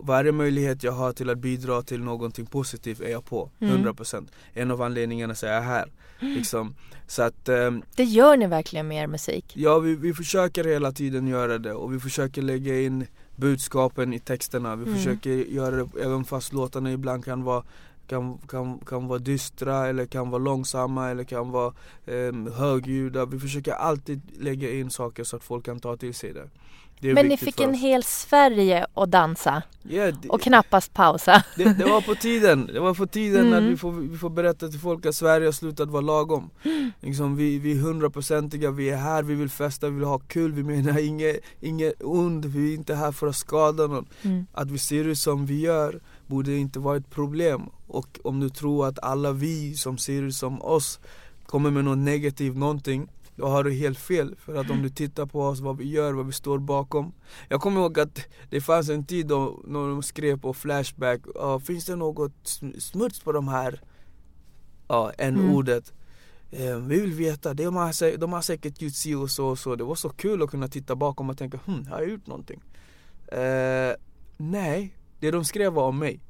Varje möjlighet jag har till att bidra till någonting positivt är jag på,
Mm.
100% En av anledningarna så är jag här liksom. Så att ehm,
Det gör ni verkligen med er musik.
Ja, vi, vi försöker hela tiden göra det och vi försöker lägga in budskapen i texterna. Vi
Mm.
försöker göra det även fast låtarna ibland kan vara kan, kan, kan vara dystra eller kan vara långsamma eller kan vara um, högljudda. Vi försöker alltid lägga in saker så att folk kan ta till sig det. det
Men ni fick en hel Sverige att dansa
Ja, det,
och knappast pausa.
det, det var på tiden, det var på tiden
Mm.
att vi får, vi får berätta till folk att Sverige har slutat vara lagom liksom, vi, vi är hundraprocentiga, vi är här, vi vill festa, vi vill ha kul, vi menar inget, inget ont, vi är inte här för att skada någon
Mm.
Att vi ser ut som vi gör borde inte vara ett problem. Och om du tror att alla vi som ser ut som oss kommer med något negativt någonting då har du helt fel, för att om du tittar på oss, vad vi gör, vad vi står bakom. Jag kommer ihåg att det fanns en tid då när de skrev på Flashback "Ja, Finns det något sm- smuts på de här? Ja, n-ordet? Eh, vi vill veta, de har, de har säkert gjort si och så och så. Det var så kul att kunna titta bakom och tänka hm, har jag gjort någonting? Eh, nej, det de skrev var om mig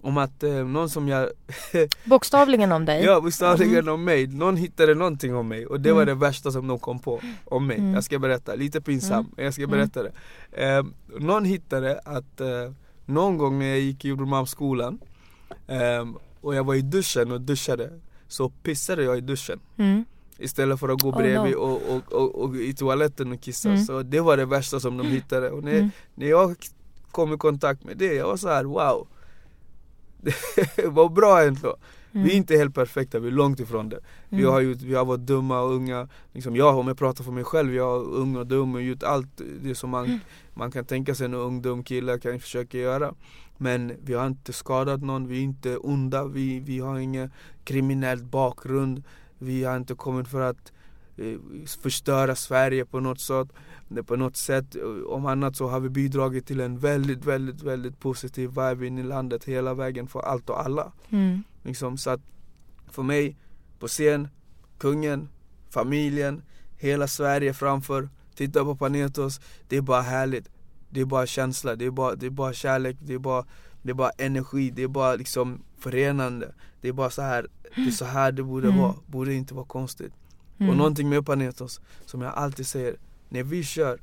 Om att eh, någon som jag
Bokstavligen om dig.
Ja, bokstavligen om mig. Någon hittade någonting om mig och det var
Mm.
det värsta som de kom på om mig.
Mm.
Jag ska berätta, lite pinsamt, men jag ska
Mm.
berätta det. Eh, någon hittade att eh, någon gång när jag gick i Jordemalmsskolan eh, och jag var i duschen och duschade så pissade jag i duschen.
Mm.
Istället för att gå
Oh,
bredvid och, och, och, och i toaletten och kissa.
Mm.
Så det var det värsta som de hittade. Och när,
Mm.
när jag kom i kontakt med det, jag var så här: wow. Det var bra ändå. Vi är
Mm.
inte helt perfekta, vi är långt ifrån det. Vi
Mm.
har, gjort, vi har varit dumma och unga, liksom jag, om jag pratar för mig själv, jag är ung och dum och gjort allt det som man, man kan tänka sig en ung dum kille kan försöka göra Men vi har inte skadat någon, vi är inte onda, vi, vi har ingen kriminell bakgrund Vi har inte kommit för att förstöra Sverige på något sätt på något sätt, om annat så har vi bidragit till en väldigt, väldigt, väldigt positiv vibe in i landet hela vägen för allt och alla
Mm.
Liksom, så att för mig, på scen, kungen, familjen, hela Sverige framför, titta på Panetos, det är bara härligt. Det är bara känsla, det är bara, det är bara kärlek, det är bara, det är bara energi, det är bara liksom förenande. Det är bara så här, det är så här det borde
Mm.
vara, borde inte vara konstigt.
Mm.
Och någonting med Panetos, som jag alltid säger, när vi kör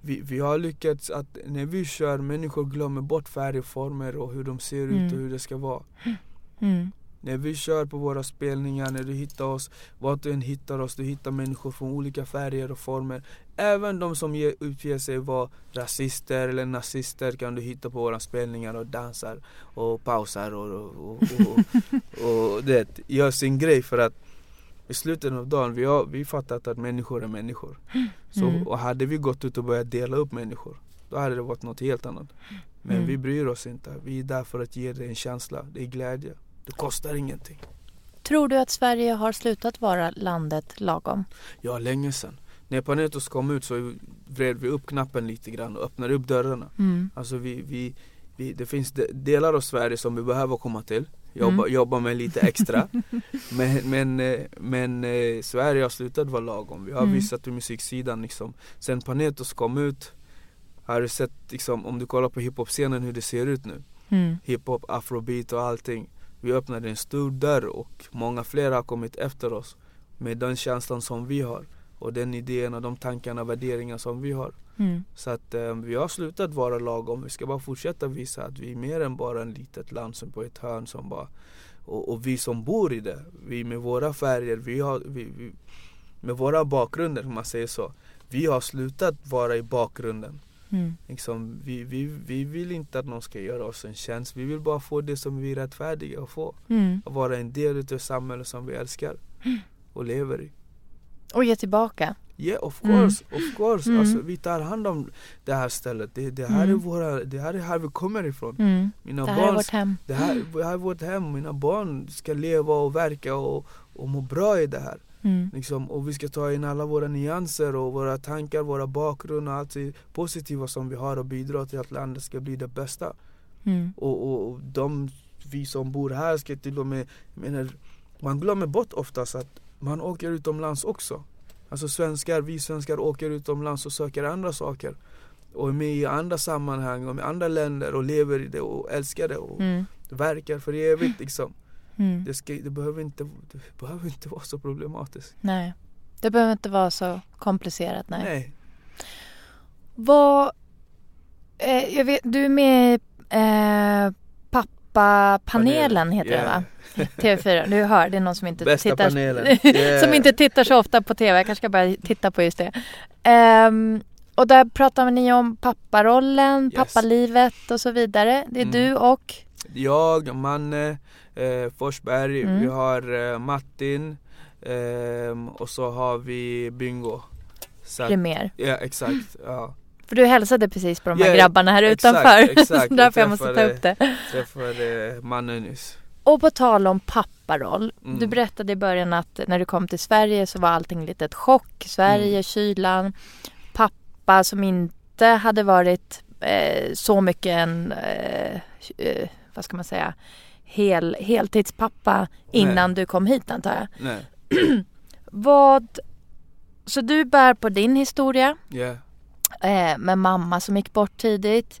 vi, vi har lyckats att när vi kör, människor glömmer bort färg och former och hur de ser ut
Mm.
och hur det ska vara.
Mm.
När vi kör på våra spelningar, när du hittar oss, vart du än hittar oss, du hittar människor från olika färger och former. Även de som ger, utger sig vara rasister eller nazister kan du hitta på våra spelningar och dansar och pausar och, och, och, och, och det, gör sin grej för att i slutet av dagen, vi har vi fattat att människor är människor. Så,
Mm.
och hade vi gått ut och börjat dela upp människor, då hade det varit något helt annat. Men
Mm.
vi bryr oss inte, vi är där för att ge dig en känsla, det är glädje. Det kostar ingenting.
Tror du att Sverige har slutat vara landet lagom?
Ja, länge sedan. När Panetos kom ut så vred vi upp knappen lite grann och öppnade upp dörrarna.
Mm.
Alltså vi, vi, vi, det finns de, delar av Sverige som vi behöver komma till. Jobba,
Mm.
jobba med lite extra. men men, eh, men eh, Sverige har slutat vara lagom. Vi har
Mm.
visat ur musiksidan liksom. Sen Panetos kom ut har du sett liksom, om du kollar på hiphop-scenen hur det ser ut nu.
Mm.
Hiphop, afrobeat och allting. Vi öppnade en stor dörr och många fler har kommit efter oss. Med den känslan som vi har. Och den idén och de tankarna och värderingar som vi har.
Mm.
Så att eh, vi har slutat vara lagom. Vi ska bara fortsätta visa att vi är mer än bara en litet land som på ett hörn som bara och, och vi som bor i det, vi med våra färger, vi har, vi, vi, med våra bakgrunder om man säger så. Vi har slutat vara i bakgrunden.
Mm.
Liksom, vi, vi, vi vill inte att någon ska göra oss en tjänst. Vi vill bara få det som vi är rättfärdiga att få.
Mm.
Att vara en del av samhället som vi älskar och lever i.
Och ge tillbaka.
Yeah of
Mm.
course, of course.
Mm.
Alltså, vi tar hand om det här stället. Det, det, här, är
Mm.
våra, det här är här vi kommer ifrån.
Mm.
Mina
Det här är
barn,
vårt hem.
det, här, det här är vårt hem. Mina barn ska leva och verka och, och må bra i det här.
Mm.
Liksom, och vi ska ta in alla våra nyanser och våra tankar, våra bakgrund och allt det positiva som vi har och bidra till att landet ska bli det bästa.
Mm.
Och, och, och de, vi som bor här ska till och med, menar, man glömmer bort oftast att man åker utomlands också. Alltså svenskar, vi svenskar åker utomlands och söker andra saker. Och är med i andra sammanhang och med andra länder och lever i det och älskar det och
Mm.
verkar för evigt liksom.
Mm.
Det, ska, det, behöver inte, det behöver inte vara så problematiskt.
Nej. Det behöver inte vara så komplicerat. Nej.
Nej.
Vad... Eh, jag vet, du är med i eh, Pappapanelen heter
Yeah.
det va? TV4. Du hör, det är någon som inte
Bästa
tittar
panelen.
som
Yeah.
inte tittar så ofta på TV. Jag kanske ska börja titta på just det. Ehm, och där pratar ni om papparollen,
Yes.
pappalivet och så vidare. Det är
Mm.
du och
Jag, Manne, eh, Forsberg,
Mm.
vi har eh, Martin ehm, och så har vi Bingo.
Premier.
ja exakt, ja.
För du hälsade precis på de här
Ja,
grabbarna här
exakt,
utanför.
exakt.
Därför jag
Jag
måste ta upp det.
Träffade mannen nyss.
Och på tal om papparoll.
Mm.
Du berättade i början att när du kom till Sverige så var allting lite ett chock. Sverige,
Mm.
kylan. Pappa som inte hade varit eh, så mycket en, eh, eh, vad ska man säga, hel, heltidspappa innan du kom hit antar jag.
Nej,
Vad, så du bär på din historia eh, med mamma som gick bort tidigt.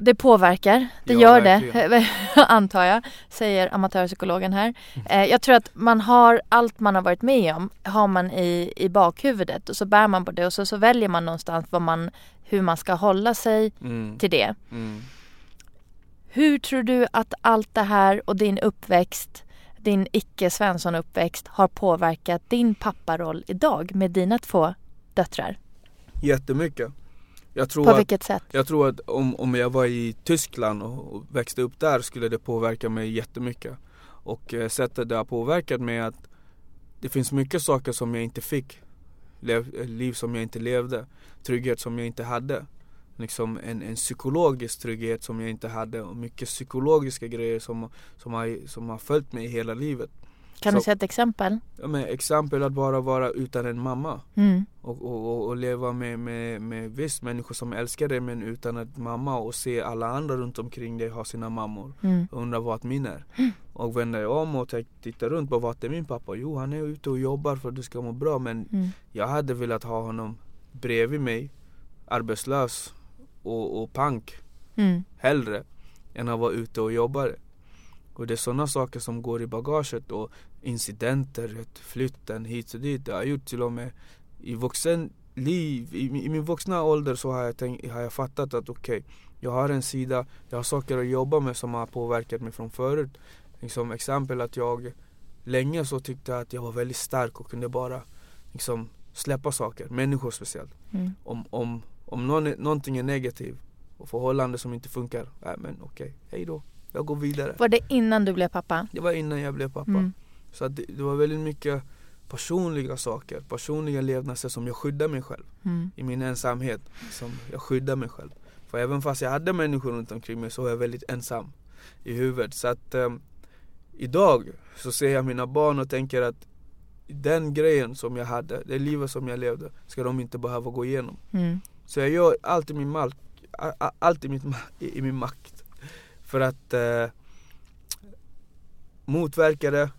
Det påverkar, det
Ja,
gör
verkligen.
det antar jag, säger amatörpsykologen här. Eh, jag tror att man har allt man har varit med om har man i, i bakhuvudet och så bär man på det och så, så väljer man någonstans vad man, hur man ska hålla sig
Mm.
till det.
Mm.
Hur tror du att allt det här och din uppväxt, din icke Svensson-uppväxt har påverkat din papparoll idag med dina två döttrar?
Jättemycket. Jag tror
På
att
vilket sätt?
Jag tror att om, om jag var i Tyskland och, och växte upp där skulle det påverka mig jättemycket. Och eh, sättet det har påverkat mig är att det finns mycket saker som jag inte fick. Lev, eh, liv som jag inte levde. Trygghet som jag inte hade. Liksom en, en psykologisk trygghet som jag inte hade och mycket psykologiska grejer som, som, har, som har följt mig hela livet.
Kan du
så-
säga ett exempel?
Ja, men exempel att bara vara utan en mamma.
Mm.
Och, och, och, leva med, med, med visst människor som älskar dig men utan en mamma och se alla andra runt omkring dig ha sina mammor.
Mm.
Och undra vart min är. Och vänder jag om och t- tittar runt på vart är min pappa? Jo han är ute och jobbar för att du ska må bra men
Mm.
jag hade velat ha honom bredvid mig arbetslös och, och pank
Mm.
hellre än att vara ute och jobba. Och det är sådana saker som går i bagaget och incidenter, flytten hit och dit. Det har gjort till och med i vuxen liv, i, min- i min vuxna ålder så har jag, tänkt, har jag fattat att okej, jag har en sida, jag har saker att jobba med som har påverkat mig från förut. Liksom exempel att jag länge så tyckte jag att jag var väldigt stark och kunde bara liksom släppa saker, människor speciellt.
Mm.
Om, om, om någon, någonting är negativt och förhållande som inte funkar, nej men okej, hej då. Jag går vidare.
Var det innan du blev pappa?
Det var innan jag blev pappa.
Mm.
Så att det, det var väldigt mycket personliga saker, personliga levnadssätt som jag skyddade mig själv
Mm.
i min ensamhet. Som jag skyddade mig själv. För även fast jag hade människor runt omkring mig så var jag väldigt ensam i huvudet. Så att ehm, idag så ser jag mina barn och tänker att den grejen som jag hade, det livet som jag levde, ska de inte behöva gå igenom.
Mm.
Så jag gör allt i min, mal- a- a- allt i, mitt, i min makt för att eh, motverka det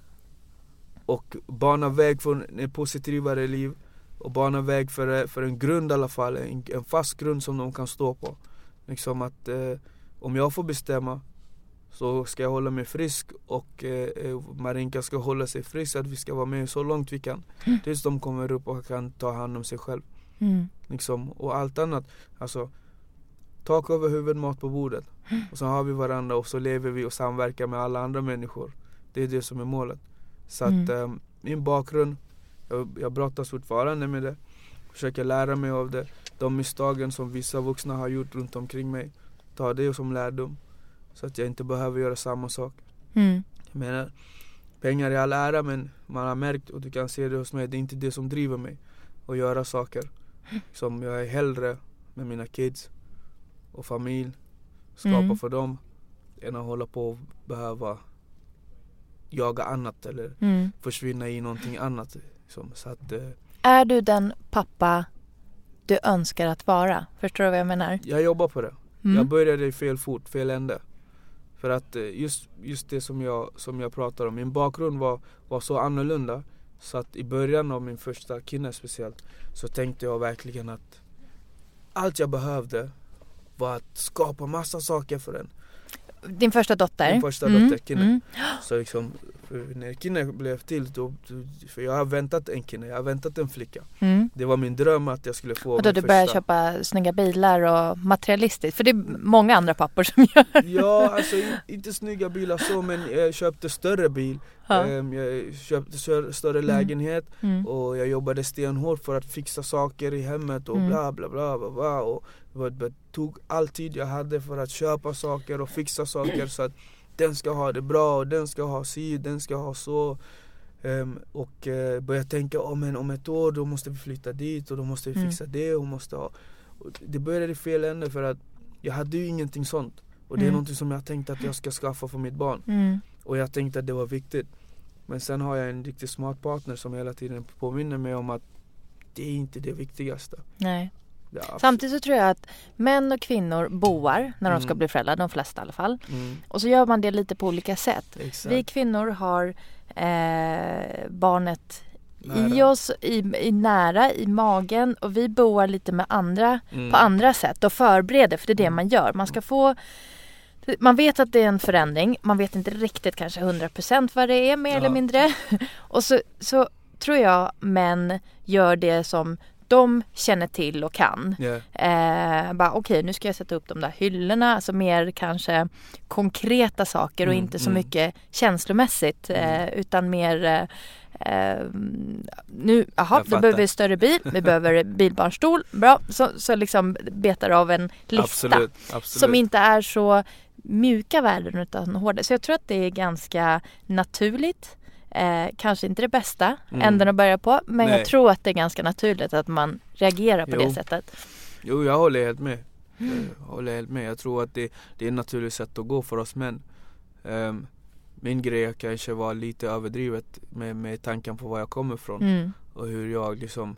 och bana väg för ett positivare liv och bana väg för, för en grund i alla fall, en, en fast grund som de kan stå på. Liksom att eh, om jag får bestämma så ska jag hålla mig frisk och eh, eh, Marinka ska hålla sig frisk att vi ska vara med så långt vi kan tills de kommer upp och kan ta hand om sig själv.
Mm.
Liksom, och allt annat. Alltså, tak över huvudet, mat på bordet. Och så har vi varandra och så lever vi och samverkar med alla andra människor. Det är det som är målet. Så att
Mm.
eh, min bakgrund, jag, jag brottas fortfarande med det. Försöker lära mig av det. De misstagen som vissa vuxna har gjort runt omkring mig. Ta det som lärdom. Så att jag inte behöver göra samma sak.
Mm.
Jag menar, pengar är all ära men man har märkt och du kan se det hos mig, det är inte det som driver mig att göra saker. Som jag är hellre med mina kids och familj, skapa
Mm.
för dem än att hålla på och behöva jaga annat eller
Mm.
försvinna i någonting annat. Liksom. Så att, eh,
Är du den pappa du önskar att vara? Förstår du vad jag menar?
jag jobbar på det.
Mm.
Jag började i fel fot, fel ände. För att eh, just, just det som jag, som jag pratar om, min bakgrund var, var så annorlunda. Så att i början av min första kille speciellt så tänkte jag verkligen att allt jag behövde var att skapa massa saker för den.
Din första dotter?
Min första
Mm.
dotter, Kinne.
Mm.
Så liksom, för när Kinne blev till, då, för jag har väntat en Kinne, jag har väntat en flicka.
Mm.
Det var min dröm att jag skulle få
Och då du började
första.
köpa snygga bilar och materialistiskt? För det är många andra pappor som gör.
Ja, alltså in- inte snygga bilar så men jag köpte större bil.
Ja.
Ehm, Jag köpte större, större lägenhet
Mm.
och jag jobbade stenhårt för att fixa saker i hemmet och
Mm.
bla bla bla bla, bla. Och det det tog all tid jag hade för att köpa saker och fixa saker så att den ska ha det bra och den ska ha si, den ska ha så. Ehm, och uh, började tänka oh, men om ett år då måste vi flytta dit och då måste vi
Mm.
fixa det och måste ha. Och det började i fel ände för att jag hade ju ingenting sånt. Och det är
Mm.
någonting som jag tänkte att jag ska skaffa för mitt barn.
Mm.
Och jag tänkte att det var viktigt. Men sen har jag en riktigt smart partner som hela tiden påminner mig om att det är inte det viktigaste.
Nej.
Abs-
Samtidigt så tror jag att män och kvinnor boar när de ska
Mm.
bli föräldrar, de flesta i alla fall.
Mm,
Och så gör man det lite på olika sätt.
exakt.
Vi kvinnor har eh, barnet i
Nära.
oss, i, i nära, i magen och vi boar lite med andra
Mm.
på andra sätt och förbereder för det är det
Mm.
man gör. Man ska få man vet att det är en förändring, man vet inte riktigt kanske 100% vad det är mer
Ja.
eller mindre. Och så, så tror jag män gör det som de känner till och kan.
Ja,
Eh, bara okej nu ska jag sätta upp de där hyllorna, alltså mer kanske konkreta saker och
Mm,
inte så
mm.
mycket känslomässigt eh, utan mer eh, eh, nu, jaha, då behöver vi större bil, vi behöver bilbarnstol, bra, så, så liksom betar av en lista
absolut. absolut.
som inte är så mjuka värden utan hårda. Så jag tror att det är ganska naturligt. Eh, kanske inte det bästa
Mm.
änden att börja på men
Nej.
jag tror att det är ganska naturligt att man reagerar på
Jo.
det sättet.
Jo, jag håller helt med.
Mm.
Jag håller helt med. Jag tror att det, det är ett naturligt sätt att gå för oss män. Ehm, min grej kanske var lite överdrivet med, med tanken på var jag kommer ifrån
Mm.
och hur jag liksom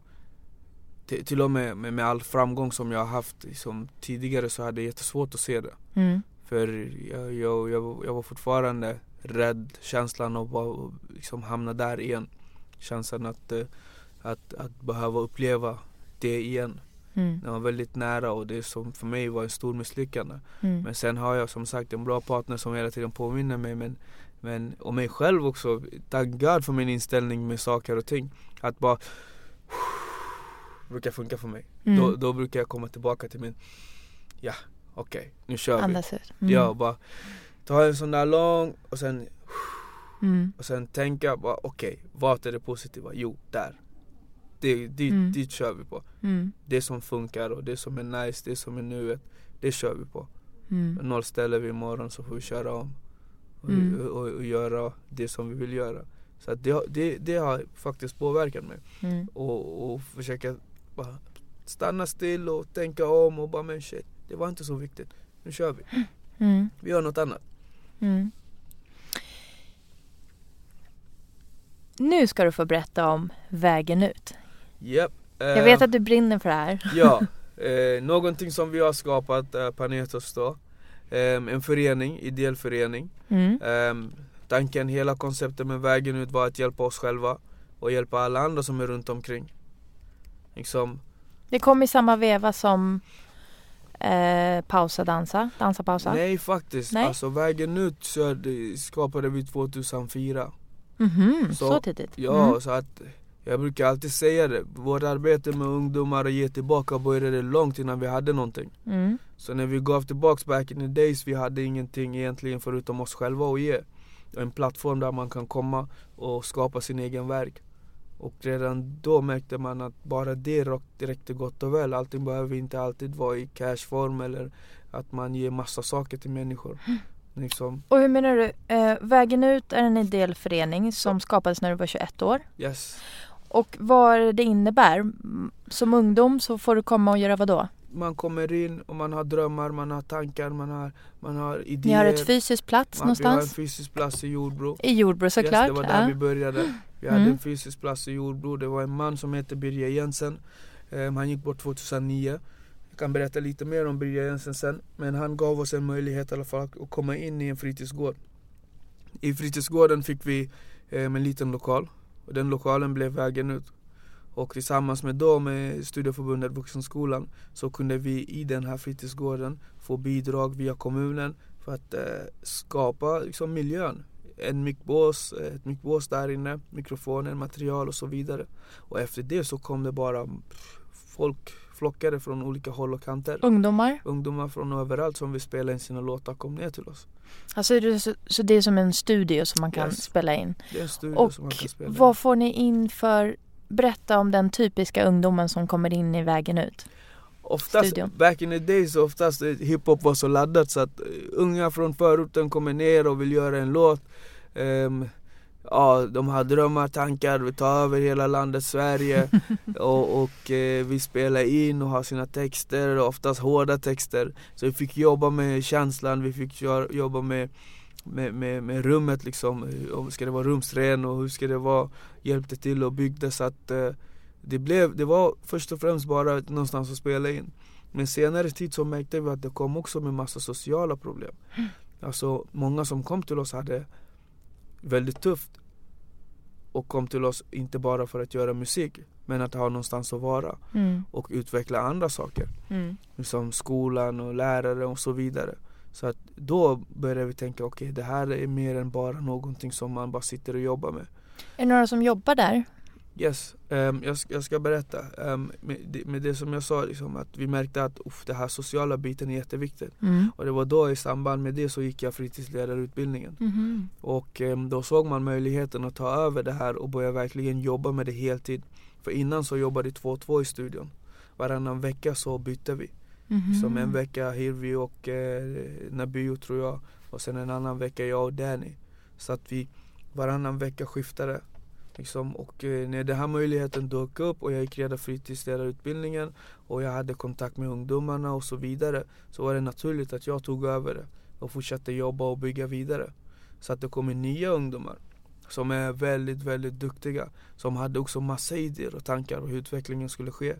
till, till och med, med med all framgång som jag har haft liksom, tidigare så hade jag jättesvårt att se det.
Mm.
För jag, jag, jag, jag var fortfarande rädd, känslan av att liksom hamna där igen. Känslan att, eh, att, att behöva uppleva det igen.
Mm.
Det var väldigt nära och det som för mig var en stor misslyckande.
Mm.
Men sen har jag som sagt en bra partner som hela tiden påminner mig men, men och mig själv också. Tack God för min inställning med saker och ting. Att bara brukar funka för mig.
Mm.
Då, då brukar jag komma tillbaka till min, ja okej nu kör vi.
Andas ut. Mm.
Ja, bara ta en sån där lång och sen,
Mm.
och sen tänka bara okej, vart är det positiva? Jo, där. Det, dit,
Mm.
dit kör vi på.
Mm.
Det som funkar och det som är nice, det som är nuet, det kör vi på.
Mm.
Nollställer vi imorgon så får vi köra om och,
Mm.
och, och, och göra det som vi vill göra. Så det, har- det, det har faktiskt påverkat mig.
Mm.
Och, och försöka bara stanna still och tänka om och bara men shit, det var inte så viktigt. Nu kör vi.
Mm.
Vi gör något annat.
Mm. Nu ska du få berätta om vägen ut.
Japp.
Jag
eh,
vet att du brinner för det här.
Ja, eh, någonting som vi har skapat, eh, Panetos då. Eh, en förening, ideell förening.
Mm.
Eh, tanken, hela konceptet med vägen ut var att hjälpa oss själva och hjälpa alla andra som är runt omkring. Liksom,
Det kom i samma veva som eh, Pausa dansa, Dansa pausa.
nej faktiskt.
Nej.
Alltså vägen ut körde, skapade vi 2004.
Mhm, så,
Så-
tidigt.
Ja,
Mm.
så att jag brukar alltid säga det. Vårt arbete med ungdomar och ge tillbaka började långt innan vi hade någonting.
Mm.
Så när vi gav tillbaks back in the days, vi hade ingenting egentligen förutom oss själva att ge. En plattform där man kan komma och skapa sin egen verk. Och redan då märkte man att bara det räck- räckte gott och väl. Allting behöver inte alltid vara i cashform eller att man ger massa saker till människor. Liksom,
Och hur menar du? Eh, vägen ut är en ideell förening som skapades när du var 21 år.
yes.
Och vad det innebär? Mm, Som ungdom så får du komma och göra vad då?
Man kommer in och man har drömmar, man har tankar, man har, man har idéer.
Ni har ett fysiskt plats
man, Vi har en
någonstans?
fysisk plats i Jordbro.
I Jordbro såklart.
Yes, det var där
ja.
vi började. Vi hade
Mm.
en fysisk plats i Jordbro. Det var en man som hette Birger Jensen. Ehm, han gick bort 2009. Jag kan berätta lite mer om Birger Jensen sen. Men han gav oss en möjlighet i alla fall att komma in i en fritidsgård. I fritidsgården fick vi ehm, en liten lokal. Och den lokalen blev vägen ut. Och tillsammans med då med Studieförbundet Vuxenskolan så kunde vi i den här fritidsgården få bidrag via kommunen för att eh, skapa liksom, miljön. En mickbås, ett mickbås där inne, mikrofoner, material och så vidare. Och efter det så kom det bara folk flockade från olika håll och kanter.
Ungdomar?
Ungdomar från överallt som vill spela in sina låtar kom ner till oss.
Alltså så, så det är som en studio som man kan
Yes.
spela in.
Det är en studio
Och
som man kan spela in.
vad får ni in för Berätta om den typiska ungdomen som kommer in i vägen ut.
Oftast,
studion.
back in the days, oftast eh, hiphop var så laddat så att eh, unga från förorten kommer ner och vill göra en låt. Ehm, ja, de har drömmar, tankar, vi tar över hela landet Sverige och, och eh, vi spelar in och har sina texter, oftast hårda texter. Så vi fick jobba med känslan, vi fick jobba med med, med, med rummet liksom, Hur- ska det vara rumsren och hur ska det vara, hjälpte till och byggde så att eh, det blev, det var först och främst bara någonstans att spela in. Men senare tid så märkte vi att det kom också med massa sociala problem. Alltså många som kom till oss hade väldigt tufft och kom till oss inte bara för att göra musik men att ha någonstans att vara
Mm.
och utveckla andra saker
Mm.
som skolan och lärare och så vidare. Så att då började vi tänka, okej det här är mer än bara någonting som man bara sitter och jobbar med.
Är det några som jobbar där?
Yes, ehm, jag, ska, jag ska berätta. Ehm, med, det, med det som jag sa, liksom, att vi märkte att uff, det här sociala biten är jätteviktigt.
Mm.
Och det var då i samband med det så gick jag fritidsledarutbildningen.
Mhm.
Och ehm, då såg man möjligheten att ta över det här och börja verkligen jobba med det heltid. För innan så jobbade vi två och två i studion. Varannan vecka så bytte vi.
Mhm.
Som en vecka Hirvi och eh, Nabio tror jag. Och sen en annan vecka jag och Danny. Så att vi varannan vecka skiftade. Liksom. Och eh, när den här möjligheten dök upp och jag gick redan fritidsledarutbildningen och jag hade kontakt med ungdomarna och så vidare. Så var det naturligt att jag tog över det och fortsatte jobba och bygga vidare. Så att det kommer nya ungdomar som är väldigt, väldigt duktiga. Som hade också massa idéer och tankar och hur utvecklingen skulle ske.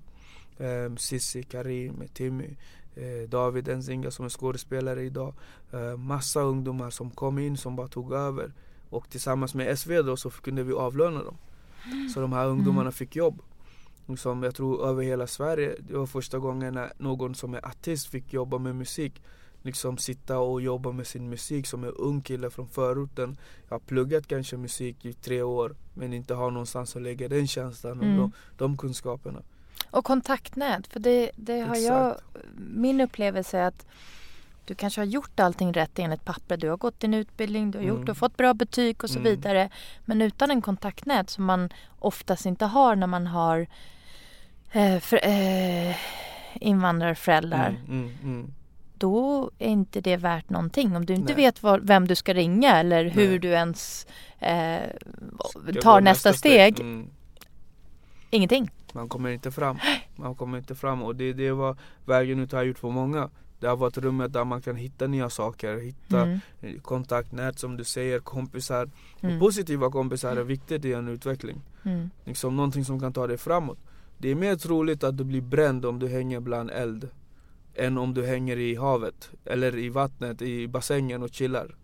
Um, Sissi, Karim, Timmy, eh, David Enzinga som är skådespelare idag. Eh, massa ungdomar som kom in som bara tog över. Och tillsammans med SV då så kunde vi avlöna dem. Så de här ungdomarna fick jobb. Som jag tror över hela Sverige. Det var första gången när någon som är artist fick jobba med musik. Liksom sitta och jobba med sin musik som en ung kille från förorten. Jag har pluggat kanske musik i tre år men inte har någonstans att lägga den känslan och
Mm.
de, de kunskaperna.
Och kontaktnät, för det, det har
Exakt.
jag Min upplevelse är att Du kanske har gjort allting rätt enligt papper. Du har gått din utbildning, du har gjort,
Mm.
du har fått bra betyg och så
Mm.
vidare. Men utan en kontaktnät som man oftast inte har när man har eh, för, eh, invandrarföräldrar.
Mm, mm, mm.
Då är inte det värt någonting. Om du inte
Nej.
vet var, vem du ska ringa eller hur
Nej.
du ens eh, tar
gå
nästa steg.
Mm.
Ingenting.
Man kommer inte fram. Man kommer inte fram och det, det var vägen ut har gjort för många. Det har varit rummet där man kan hitta nya saker, hitta
Mm.
kontaktnät som du säger, kompisar.
Mm.
Positiva kompisar är viktigt i en utveckling.
Mm.
Liksom någonting som kan ta dig framåt. Det är mer troligt att du blir bränd om du hänger bland eld än om du hänger i havet eller i vattnet, i bassängen och chillar.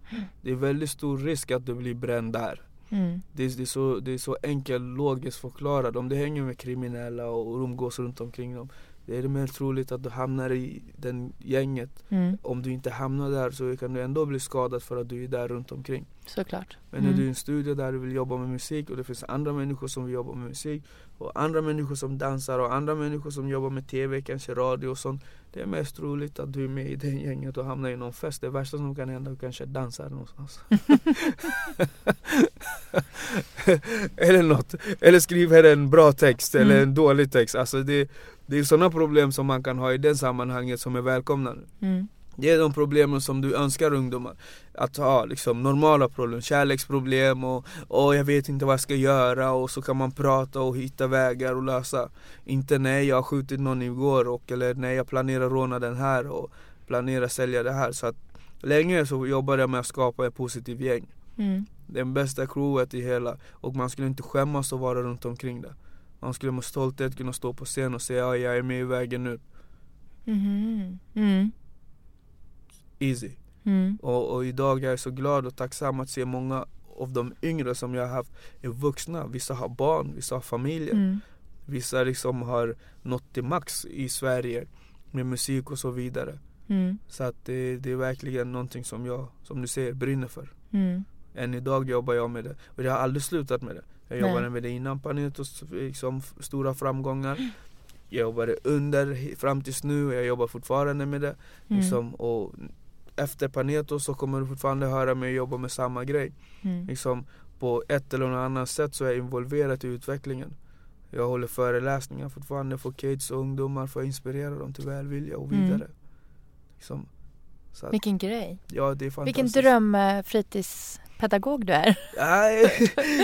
Det är väldigt stor risk att du blir bränd där.
Mm.
Det är, det, är så, det är så enkelt logiskt förklarat. Om du hänger med kriminella och umgås runt omkring dem Det är det mer troligt att du hamnar i den gänget
Mm.
Om du inte hamnar där så kan du ändå bli skadad för att du är där runt omkring
Såklart.
Men är
Mm.
du i en studio där du vill jobba med musik och det finns andra människor som vill jobba med musik Och andra människor som dansar och andra människor som jobbar med TV, kanske radio och sånt Det är mest troligt att du är med i det gänget och hamnar i någon fest Det värsta som kan hända är att du kanske dansar någonstans Eller något, eller skriver en bra text eller
Mm.
en dålig text Alltså det, det är sådana problem som man kan ha i det sammanhanget som är välkomnande
Mm.
det är de problemen som du önskar ungdomar. Att ha, liksom normala problem, kärleksproblem och, och jag vet inte vad jag ska göra och så kan man prata och hitta vägar och lösa. Inte nej jag har skjutit någon igår och eller nej jag planerar råna den här och planerar sälja det här så att Länge så jobbade jag med att skapa ett positivt gäng.
Mm.
Den bästa crewet i hela. Och man skulle inte skämmas att vara runt omkring det Man skulle med stolthet kunna stå på scen och säga ja, jag är med i vägen nu
Mhm. Mm.
Easy
Mm.
Och, och idag är jag så glad och tacksam att se många av de yngre som jag har haft är vuxna. Vissa har barn, vissa har familjer.
Mm.
Vissa liksom har nått till max i Sverige med musik och så vidare.
Mm.
Så att det, det är verkligen någonting som jag, som du säger, brinner för.
Mm.
Än idag jobbar jag med det. Och jag har aldrig slutat med det. Jag
Nej.
jobbade med det innan Panetos liksom, stora framgångar. Jag jobbade under fram tills nu och jag jobbar fortfarande med det.
Mm.
Liksom, och efter Paneto så kommer du fortfarande höra mig jobba med samma grej.
Mm.
Liksom, på ett eller annat sätt så är jag involverad i utvecklingen. Jag håller föreläsningar fortfarande för kids och ungdomar för att inspirera dem till välvilja och
Mm.
vidare. Liksom, så att,
Vilken grej.
ja, det är fantastiskt.
Vilken dröm eh, fritidspedagog du är.
Nej,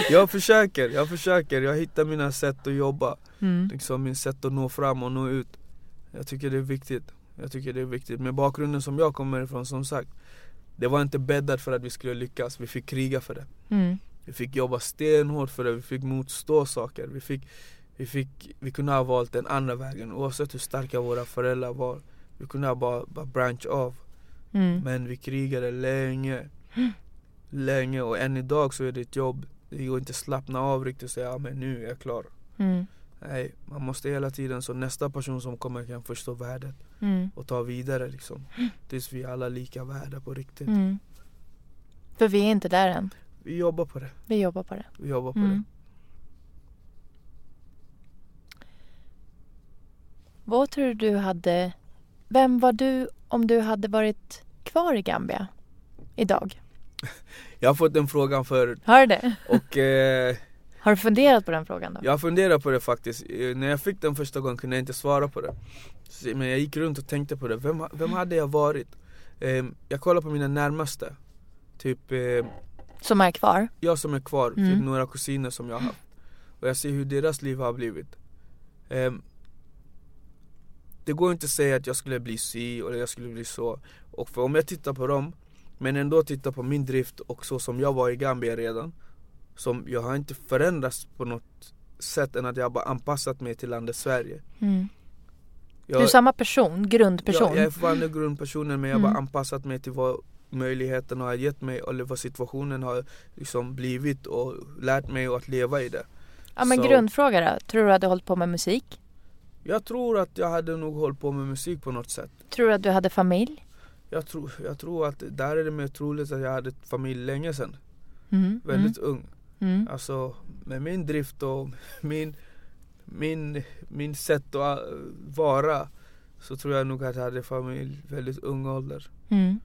jag försöker, jag försöker. Jag hittar mina sätt att jobba.
Mm.
Liksom min sätt att nå fram och nå ut. Jag tycker det är viktigt. Jag tycker det är viktigt. Med bakgrunden som jag kommer ifrån, som sagt. Det var inte bäddat för att vi skulle lyckas. Vi fick kriga för det.
Mm.
Vi fick jobba stenhårt för det. Vi fick motstå saker. Vi, fick, vi, fick, vi kunde ha valt den andra vägen oavsett hur starka våra föräldrar var. Vi kunde ha bara, bara branch av.
Mm.
Men vi krigade länge. Länge och än idag så är det ett jobb. Det går inte att slappna av riktigt och säga ja, men nu är jag klar.
Mm.
Nej, man måste hela tiden så nästa person som kommer kan förstå värdet
Mm.
och ta vidare liksom. Tills vi är alla lika värda på riktigt.
Mm. För vi är inte där än.
Vi jobbar på det.
Vi jobbar på det.
Vi jobbar på
Mm. Vad tror du hade... Vem var du om du hade varit kvar i Gambia idag?
Jag har fått den frågan förut
Har du det?
och eh,
Har du funderat på den frågan då?
jag funderar på det faktiskt. Eh, När jag fick den första gången kunde jag inte svara på det. Men jag gick runt och tänkte på det. Vem, vem hade jag varit? Eh, jag kollar på mina närmaste. Typ eh,
Som är kvar?
jag som är kvar,
Mm.
typ några kusiner som jag har haft Och jag ser hur deras liv har blivit Ehm, Det går inte att säga att jag skulle bli si eller jag skulle bli så Och för om jag tittar på dem Men ändå tittar på min drift och så som jag var i Gambia redan Som jag har inte förändrats på något sätt än att jag bara anpassat mig till landet Sverige
Mm.
jag,
Du är samma person, grundperson?
jag, jag är fortfarande grundpersonen men jag har
Mm.
bara anpassat mig till vad möjligheterna har gett mig eller vad situationen har liksom blivit och lärt mig att leva i det.
ja men
så-
grundfråga då. Tror du hade hållit på med musik?
Jag tror att jag hade nog hållit på med musik på något sätt.
Tror du att du hade familj?
Jag tror, jag tror att där är det mer troligt att jag hade familj länge sedan.
Mm.
Väldigt ung.
Mm.
Alltså med min drift och min, min, min sätt att äh, vara så tror jag nog att jag hade familj väldigt ung ålder.
Mm.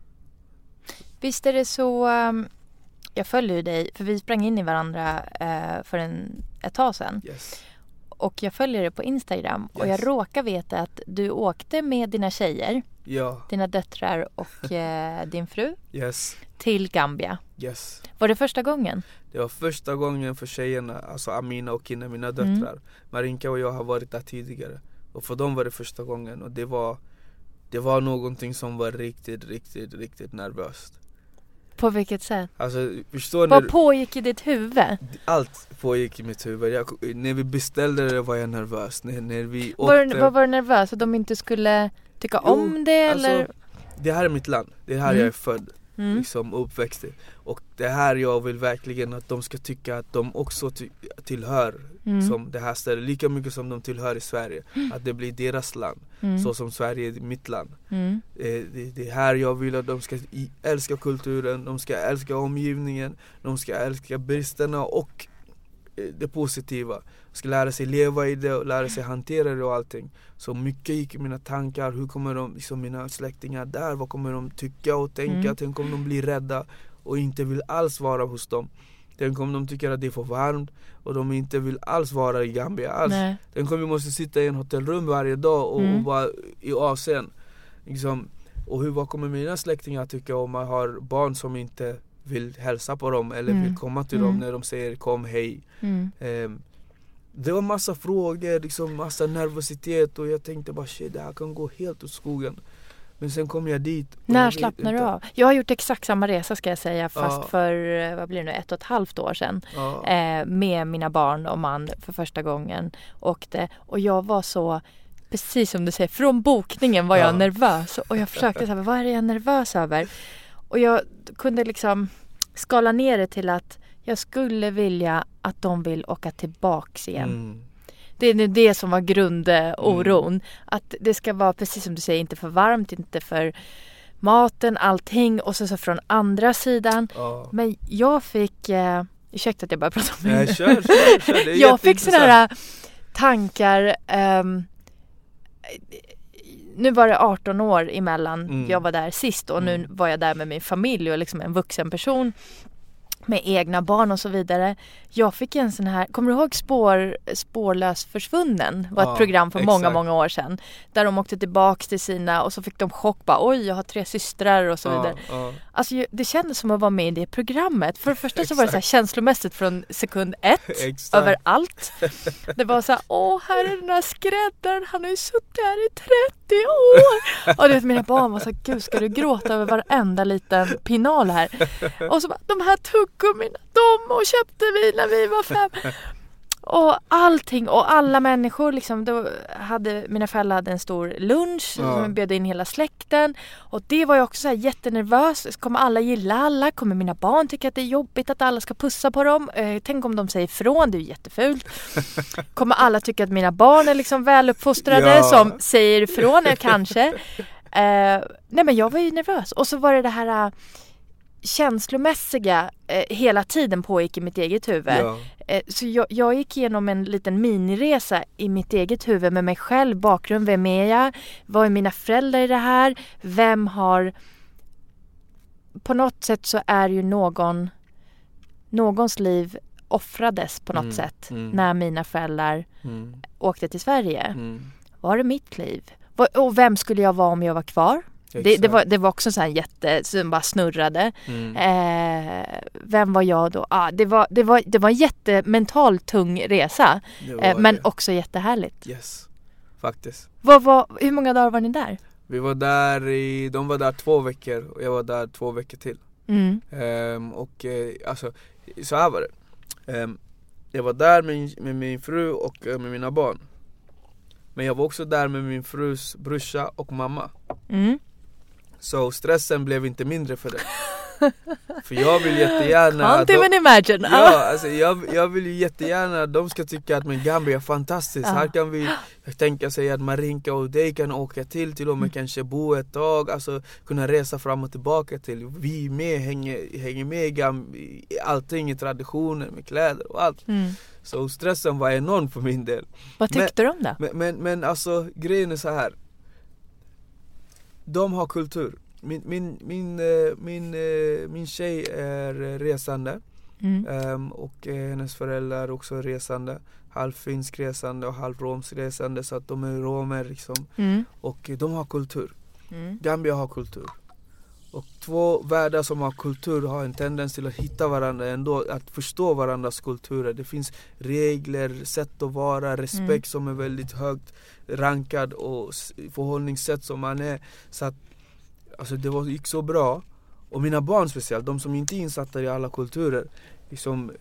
Visst är det så, um, jag följer ju dig, för vi sprang in i varandra uh, för en, ett tag sedan.
Yes.
Och jag följer dig på Instagram och jag
Yes.
råkar veta att du åkte med dina tjejer,
Ja,
dina döttrar och eh, din fru
yes,
till Gambia.
yes.
Var det första gången?
Det var första gången för tjejerna, alltså Amina och Kina, mina döttrar. Marinka och jag har varit där tidigare. Och för dem var det första gången och det var Det var någonting som var riktigt, riktigt, riktigt nervöst.
På vilket sätt?
Alltså förstår
Vad
ni?
pågick i ditt huvud?
Allt pågick i mitt huvud. Jag, när vi beställde det var jag nervös. När, när vi åkte.
var, var du nervös att de inte skulle tycka
Jo,
om det
alltså,
eller?
Det här är mitt land. Det är här
Mm.
jag är född.
Mm.
liksom och uppväxt i. Och det här jag vill verkligen att de ska tycka att de också ty- tillhör
Mm.
som det här stället, lika mycket som de tillhör i Sverige. Att det blir deras land,
Mm.
så som Sverige är mitt land.
Mm.
Eh, det, det är här jag vill att de ska älska kulturen, de ska älska omgivningen, de ska älska bristerna och det positiva. De ska lära sig leva i det och lära sig hantera det och allting. Så mycket gick i mina tankar, hur kommer de, liksom mina släktingar där, vad kommer de tycka och tänka?
Mm.
Tänk om de blir rädda och inte vill alls vara hos dem. Tänk om de tycker att det är för varmt och de inte vill alls vara i Gambia alls.
Nej.
Tänk om vi måste sitta i en hotellrum varje dag och,
Mm.
och vara i Asien. Liksom, och hur, vad kommer mina släktingar tycka om man har barn som inte vill hälsa på dem eller
Mm.
vill komma till
Mm.
dem när de säger kom hej.
Mm.
Ehm, det var massa frågor, liksom massa nervositet och jag tänkte bara shit det här kan gå helt åt skogen. Men sen kom jag dit.
När
vet
slappnar du av? Jag har gjort exakt samma resa ska jag säga fast
Ja.
för, eh, vad blir det nu, ett och ett halvt år sedan.
Ja.
Eh, med mina barn och man för första gången. Åkte och jag var så Precis som du säger, från bokningen var jag
Ja.
nervös och jag försökte säga vad är det jag är nervös över? Och jag kunde liksom skala ner det till att jag skulle vilja att de vill åka tillbaks igen.
Mm.
Det är nu det som var grundoron. Att det ska vara precis som du säger, inte för varmt, inte för maten, allting och så, så från andra sidan.
Ja.
Men jag fick, eh, ursäkta att jag bara pratar om
Nej,
det.
kör, kör, kör. Det
Jag fick sådana tankar. ehm, nu var det 18 år emellan
Mm.
jag var där sist och nu
Mm.
var jag där med min familj och liksom en vuxen person med egna barn och så vidare. Jag fick en sån här, kommer du ihåg spår, Spårlös försvunnen? Var
Ja,
ett program för många,
exakt.
många år sedan. Där de åkte tillbaks till sina och så fick de chock bara oj jag har tre systrar och så vidare.
Ja, ja.
Alltså det kändes som att vara med i det programmet. För det första så var det så här känslomässigt från sekund ett
Exakt.
över allt. Det var så här, åh här är den här skräddaren, han har ju suttit här i 30 år. Och du vet mina barn var så här, gud ska du gråta över varenda liten pinal här? Och så bara, de här tuggummina, de och köpte vi när vi var fem. Och allting och alla människor liksom, då hade, mina föräldrar hade en stor lunch
Ja.
som bjöd in hela släkten. Och det var jag också så här jättenervös. Kommer alla gilla alla? Kommer mina barn tycka att det är jobbigt att alla ska pussa på dem? Eh, tänk om de säger ifrån, det är ju jättefult. Kommer alla tycka att mina barn är liksom väluppfostrade
Ja.
som säger ifrån? Kanske. Eh, nej men jag var ju nervös. Och så var det det här eh, känslomässiga eh, hela tiden pågick i mitt eget huvud.
Ja.
Eh, Så jag, jag gick igenom en liten miniresa i mitt eget huvud med mig själv, bakgrund, vem är jag? Vad är mina föräldrar i det här? Vem har... På något sätt så är ju någon... Någons liv offrades på något
Mm,
sätt
mm.
när mina föräldrar
Mm,
åkte till Sverige.
mm.
Var det mitt liv? Och vem skulle jag vara om jag var kvar? Det, det, var, det var också så här jätte, som bara snurrade.
Mm.
Eh, vem var jag då? Ah, det, var, det, var, det var en jättemental tung resa. Eh, men
det.
också jättehärligt.
Yes, faktiskt.
Vad var, hur många dagar var ni där?
Vi var där i, de var där två veckor och jag var där två veckor till.
Mm.
Ehm, och eh, alltså, så här var det. Ehm, jag var där med, med min fru och eh, med mina barn. Men jag var också där med min frus brorsa och mamma.
Mm.
Så stressen blev inte mindre för det. för jag vill jättegärna
Can't
de-
even imagine.
Ja, alltså jag, jag vill ju jättegärna att de ska tycka att men Gambia är fantastiskt.
Ja.
Här kan vi tänka sig att Marinka och dig kan åka till, till och med
Mm.
kanske bo ett tag, alltså kunna resa fram och tillbaka till. Vi med hänger, hänger med i, Gam, i allting, i traditioner, med kläder och allt.
Mm.
Så stressen var enorm för min del.
Vad tyckte du om det?
Men, men, men alltså grejen är så här. De har kultur. Min, min, min, eh, min, eh, min tjej är eh, resande.
Mm.
Ehm, och hennes föräldrar är också resande. Halv finsk resande och halv romsk resande. Så att de är romer liksom.
Mm.
Och de har kultur.
Mm.
Gambia har kultur. Och två världar som har kultur har en tendens till att hitta varandra ändå, att förstå varandras kulturer. Det finns regler, sätt att vara, respekt
Mm.
som är väldigt högt rankad och förhållningssätt som man är. Så att, alltså det var, gick så bra. Och mina barn speciellt, de som inte är insatta i alla kulturer. Liksom,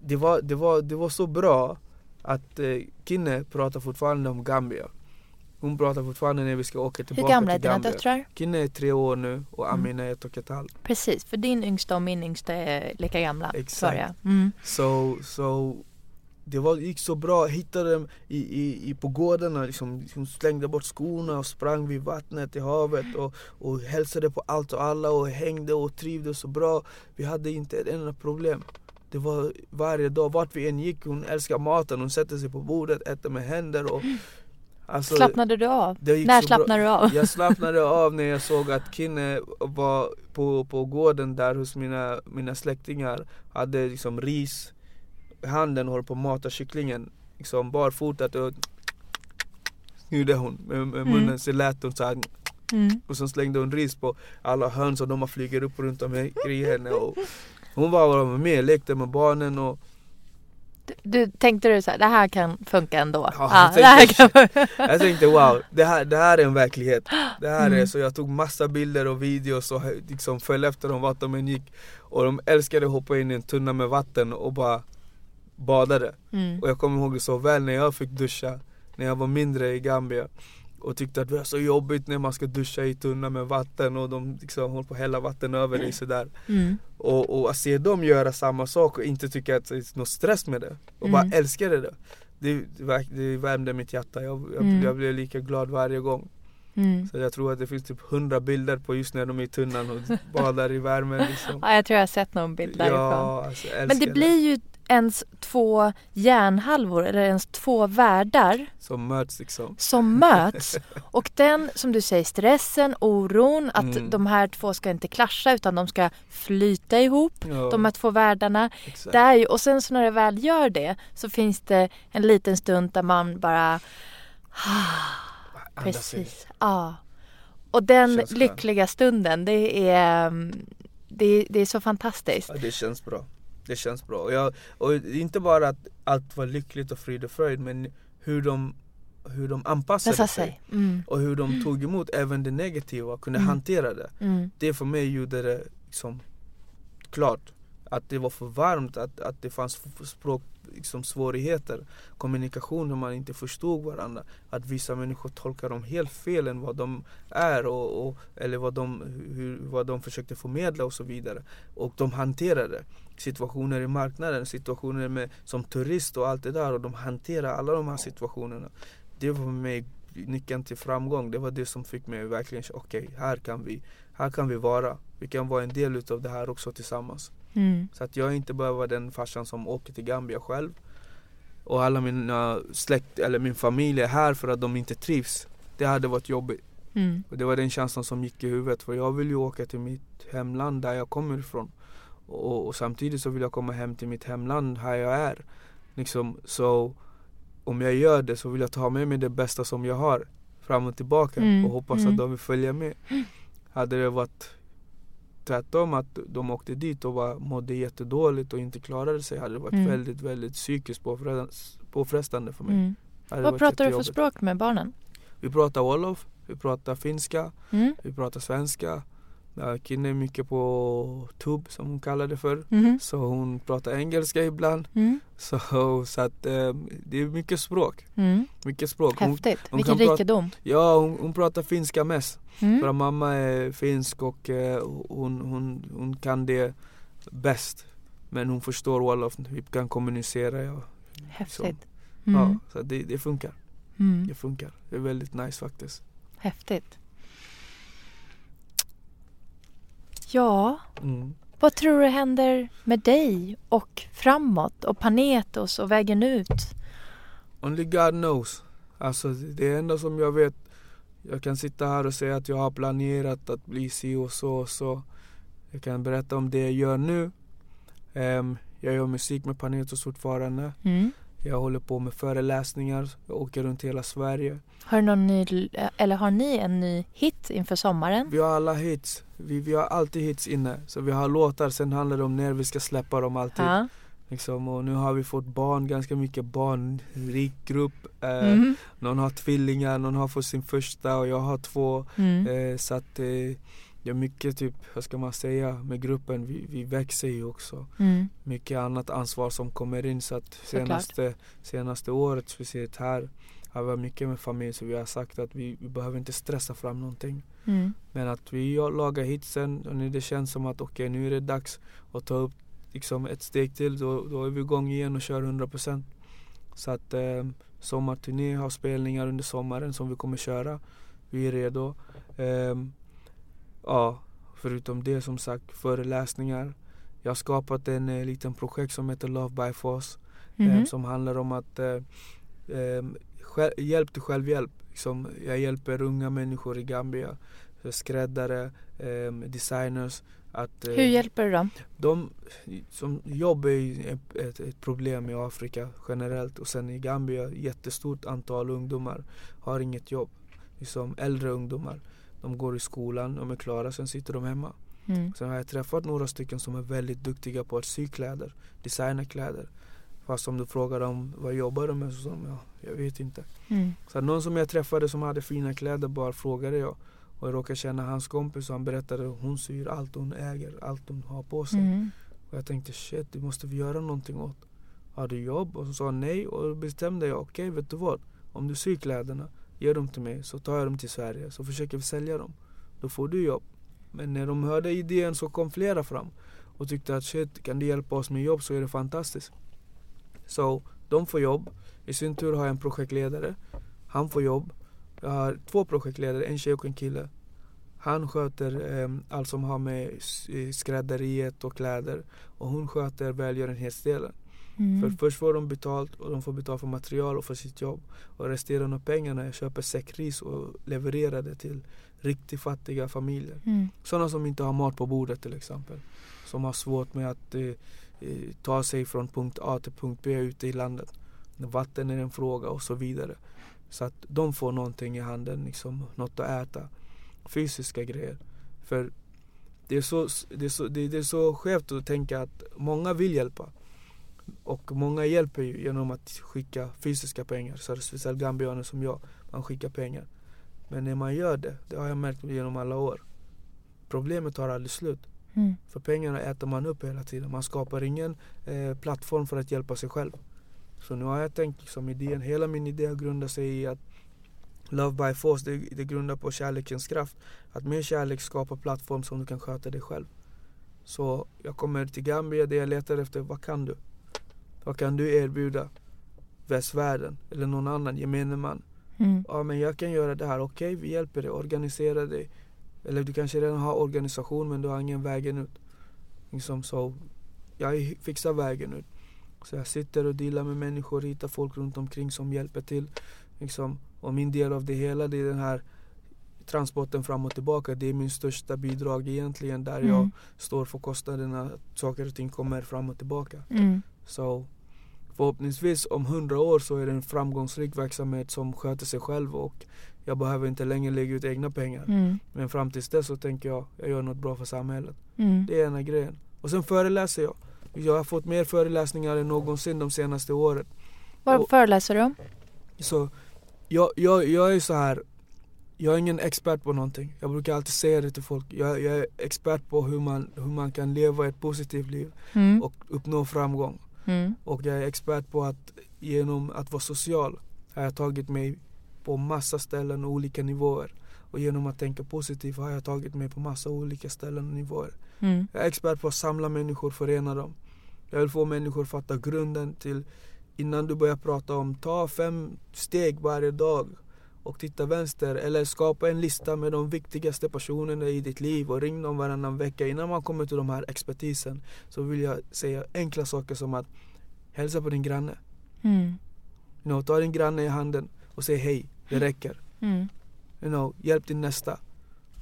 det, var, det, var, det var så bra att eh, Kinne pratar fortfarande om Gambia. Hon pratar fortfarande när vi ska åka
Hur
tillbaka
gamla är
till
dina
Gambia.
döttrar?
Kinne är tre år nu och
Mm.
Amina är ett och ett halvt.
Precis, för din yngsta och min yngsta är lika gamla.
Exakt.
Mm.
Så, så det var, gick så bra, jag hittade dem i, i, i, på gårdarna, liksom, liksom slängde bort skorna och sprang vid vattnet i havet och, och hälsade på allt och alla och hängde och trivdes så bra. Vi hade inte ett enda problem. Det var varje dag, vart vi än gick, hon älskar maten, hon sätter sig på bordet, äter med händer och alltså,
Slappnade du av? När slappnade du av?
Jag slappnade av när jag såg att Kinne var på, på gården där hos mina, mina släktingar Hade liksom ris i handen och höll på att mata kycklingen Liksom barfotat och Gjorde hon med, med
Mm.
munnen, så lät hon så här
Mm.
Och så slängde hon ris på alla höns och de flyger upp runt omkring henne och Hon var med, lekte med barnen och
Du, tänkte du så här, det här kan funka ändå?
Ja,
det
jag
här
tänkte-
kan...
Jag tänkte wow, det här, det här är en verklighet. Det här är
Mm.
så jag tog massa bilder och videos och liksom följde efter dem vart de än gick. Och de älskade att hoppa in i en tunna med vatten och bara badade.
mm.
Och jag kommer ihåg så väl när jag fick duscha, när jag var mindre i Gambia. Och tyckte att det var så jobbigt när man ska duscha i tunna med vatten och de liksom håller på att hälla vatten över dig sådär.
Mm.
Och, och att se dem göra samma sak och inte tycka att det är något stress med det. Och bara
Mm.
älskade det. Det, det, det värmde mitt hjärta. Jag, jag,
Mm.
jag blev lika glad varje gång.
Mm.
Så jag tror att det finns typ hundra bilder på just när de är i tunnan och badar i värmen liksom.
Ja, jag tror jag har sett någon bild därifrån.
Ja, alltså,
Men det
älskar
blir ju ens två hjärnhalvor eller ens två världar
Som möts liksom.
som möts. Och den, som du säger, stressen, oron, att
Mm.
de här två ska inte klascha utan de ska flyta ihop.
Ja,
De här två världarna.
exakt.
Det är ju, och sen så när det väl gör det så finns det en liten stund där man bara
in.
Precis, ja. Och den lyckliga stunden, det är, mm, det, det är så fantastiskt.
Ja, det känns bra. Det känns bra. Och, jag, och inte bara att allt var lyckligt och frid och fröjd men hur de, hur de anpassade
Passa
sig.
sig. Mm,
Och hur de tog emot även det negativa och kunde
Mm.
hantera det.
mm,
Det för mig gjorde det liksom klart att det var för varmt, att, att det fanns språk, liksom svårigheter. Kommunikation hur man inte förstod varandra. Att vissa människor tolkar dem helt fel än vad de är och, och, Eller vad de, hur, vad de försökte förmedla och så vidare. Och de hanterade situationer i marknaden, situationer med, som turist och allt det där. Och de hanterar alla de här situationerna. Det var för mig nyckeln till framgång, det var det som fick mig verkligen okej, här kan vi här kan vi vara. Vi kan vara en del utav det här också tillsammans
mm,
Så att jag inte bara var den farsan som åker till Gambia själv. Och alla mina släkt, eller min familj är här för att de inte trivs. Det hade varit jobbigt.
mm,
Och det var den känslan som gick i huvudet. För jag vill ju åka till mitt hemland där jag kommer ifrån. Och, och samtidigt så vill jag komma hem till mitt hemland här jag är. Liksom, så om jag gör det så vill jag ta med mig det bästa som jag har fram och tillbaka
Mm,
och hoppas
mm.
att de vill följa med. Hade det varit tvärtom att de åkte dit och var, mådde jättedåligt och inte klarade sig hade det varit
Mm.
väldigt, väldigt psykiskt påfre- påfrestande för mig.
mm. Vad pratar du för språk med barnen?
Vi pratar wolof, vi pratar finska,
Mm,
vi pratar svenska. Är mycket på tub som hon kallar det för.
mhm,
Så hon pratar engelska ibland.
mm,
Så, så att eh, det är mycket språk.
mm.
Mycket språk. Hon,
Häftigt,
hon
vilken
prata-
rikedom.
ja, hon, hon pratar finska mest.
Mm.
För att mamma är finsk och eh, hon, hon, hon kan det bäst. Men hon förstår wolof, vi kan kommunicera. Ja,
Häftigt.
ja
Mm.
så det, det funkar.
Mm.
Det funkar. Det är väldigt nice faktiskt.
Häftigt. Ja,
Mm.
vad tror du händer med dig och framåt och Panetos och vägen ut?
Only God knows. Alltså det enda som jag vet jag kan sitta här och säga att jag har planerat att bli si och så och så. Jag kan berätta om det jag gör nu. Ehm, jag gör musik med Panetos fortfarande.
Mm.
Jag håller på med föreläsningar. Jag åker runt hela Sverige.
Har, någon ny, eller har ni en ny hit inför sommaren?
Vi har alla hits. Vi, vi har alltid hits inne. Så vi har låtar. Sen handlar det om när vi ska släppa dem alltid.
Ja.
Liksom, och nu har vi fått barn, ganska mycket barn, rik grupp. Eh,
Mm.
Någon har tvillingar, någon har fått sin första och jag har två.
Mm.
Eh, så att eh, det är mycket typ, vad ska man säga, med gruppen. Vi, vi växer ju också.
Mm.
Mycket annat ansvar som kommer in. Så att senaste, senaste året, speciellt här, har vi mycket med familj. Så vi har sagt att vi, vi behöver inte stressa fram någonting.
Mm.
Men att vi lagar hitsen och när det känns som att okej nu är det dags att ta upp liksom ett steg till då, då är vi igång igen och kör 100% Så att eh, sommarturné har spelningar under sommaren som vi kommer köra. Vi är redo. Ehm, ja, förutom det som sagt föreläsningar. Jag har skapat en eh, liten projekt som heter Love by Force
Mhm.
eh, som handlar om att eh, eh, hjälp till självhjälp. Liksom, jag hjälper unga människor i Gambia, så skräddare, eh, designers. Att, eh,
Hur hjälper du dem?
de, som jobb är ett, ett problem i Afrika generellt och sen i Gambia jättestort antal ungdomar har inget jobb. Liksom äldre ungdomar. De går i skolan, de är klara, sen sitter de hemma.
Mm.
Sen har jag träffat några stycken som är väldigt duktiga på att sy kläder, designa kläder. Fast om du frågar dem vad jobbar de med så sa de ja, jag vet inte.
Mm.
Så någon som jag träffade som hade fina kläder bara frågade jag. Och jag råkade känna hans kompis och han berättade att hon syr allt hon äger, allt hon har på sig.
Mm.
Och jag tänkte shit, det måste vi göra någonting åt. Har du jobb? Och så sa han nej och då bestämde jag, okej vet du vad? Om du syr kläderna, ge dem till mig så tar jag dem till Sverige så försöker vi sälja dem. Då får du jobb. Men när de hörde idén så kom flera fram och tyckte att shit, kan du hjälpa oss med jobb så är det fantastiskt. Så de får jobb. I sin tur har jag en projektledare. Han får jobb. Jag har två projektledare, en tjej och en kille. Han sköter eh, allt som har med eh, skrädderiet och kläder och hon sköter välgörenhetsdelen.
Mm.
För först får de betalt och de får betalt för material och för sitt jobb. Och resterande av pengarna jag köper säckris och levererar det till riktigt fattiga familjer.
Mm.
Sådana som inte har mat på bordet till exempel. Som har svårt med att eh, eh, ta sig från punkt A till punkt B ute i landet. Vatten är en fråga och så vidare. Så att de får någonting i handen, liksom, något att äta. Fysiska grejer. För det är så, det är så, det, det är så skevt att tänka att många vill hjälpa. Och många hjälper ju genom att skicka fysiska pengar. Så det speciellt gambianer som jag, man skickar pengar. Men när man gör det, det har jag märkt genom alla år. Problemet tar aldrig slut.
Mm.
För pengarna äter man upp hela tiden. Man skapar ingen eh, plattform för att hjälpa sig själv. Så nu har jag tänkt liksom idén, hela min idé grundar sig i att Love by force, det, det grundar på kärlekens kraft. Att med kärlek skapa plattform som du kan sköta dig själv. Så jag kommer till Gambia där jag letar efter, vad kan du? Vad kan du erbjuda västvärlden eller någon annan gemene man?
Mm.
Ja men jag kan göra det här, okej vi hjälper dig, organisera dig. Eller du kanske redan har organisation men du har ingen vägen ut. Liksom så, jag fixar vägen ut. Så jag sitter och dealar med människor, hittar folk runt omkring som hjälper till. Liksom. Och min del av det hela det är den här transporten fram och tillbaka. Det är min största bidrag egentligen där jag
Mm.
står för kostnaderna. att Saker och ting kommer fram och tillbaka.
Mm.
Så förhoppningsvis om hundra år så är det en framgångsrik verksamhet som sköter sig själv och jag behöver inte längre lägga ut egna pengar.
Mm.
Men fram tills dess så tänker jag, jag gör något bra för samhället.
Mm.
Det är ena grejen. Och sen föreläser jag. Jag har fått mer föreläsningar än någonsin de senaste åren.
Vad
Och-
föreläser du om?
Så jag, jag, jag är så här. Jag är ingen expert på någonting. Jag brukar alltid säga det till folk. Jag, jag är expert på hur man, hur man kan leva ett positivt liv
Mm.
och uppnå framgång.
Mm.
Och jag är expert på att genom att vara social har jag tagit mig på massa ställen och olika nivåer. Och genom att tänka positivt har jag tagit mig på massa olika ställen och nivåer.
Mm.
Jag är expert på att samla människor, förena dem. Jag vill få människor att fatta grunden till innan du börjar prata om ta fem steg varje dag och titta vänster eller skapa en lista med de viktigaste personerna i ditt liv och ring dem varannan vecka. Innan man kommer till de här expertisen så vill jag säga enkla saker som att hälsa på din granne.
Mm.
You know, ta din granne i handen och säg hej, det räcker.
Mm.
you know, hjälp din nästa.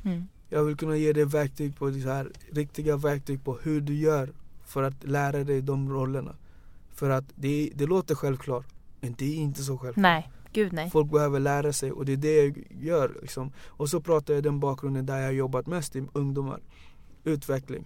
Mm.
Jag vill kunna ge dig verktyg på det här, riktiga verktyg på hur du gör för att lära dig de rollerna. För att det, det låter självklart, men det är inte så självklart.
Nej, gud nej.
Folk behöver lära sig och det är det jag gör. Liksom. Och så pratar jag den bakgrunden där jag har jobbat mest i ungdomar. Utveckling,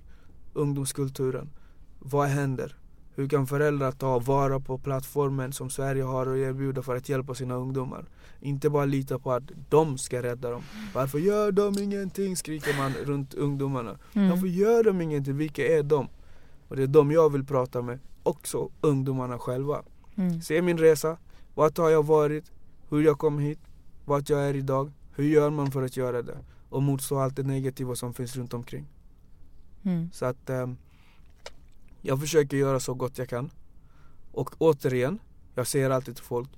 ungdomskulturen. Vad händer? Hur kan föräldrar ta vara på plattformen som Sverige har att erbjuda för att hjälpa sina ungdomar? Inte bara lita på att de ska rädda dem. Varför gör de ingenting? skriker man runt ungdomarna.
Mm.
Varför gör de ingenting? Vilka är de? Och det är de jag vill prata med. Också ungdomarna själva.
Mm.
Se min resa. Vart har jag varit? Hur jag kom hit? Vart jag är idag? Hur gör man för att göra det? Och motstå allt det negativa som finns runt omkring.
Mm.
Så att ehm, jag försöker göra så gott jag kan. Och återigen, jag säger alltid till folk,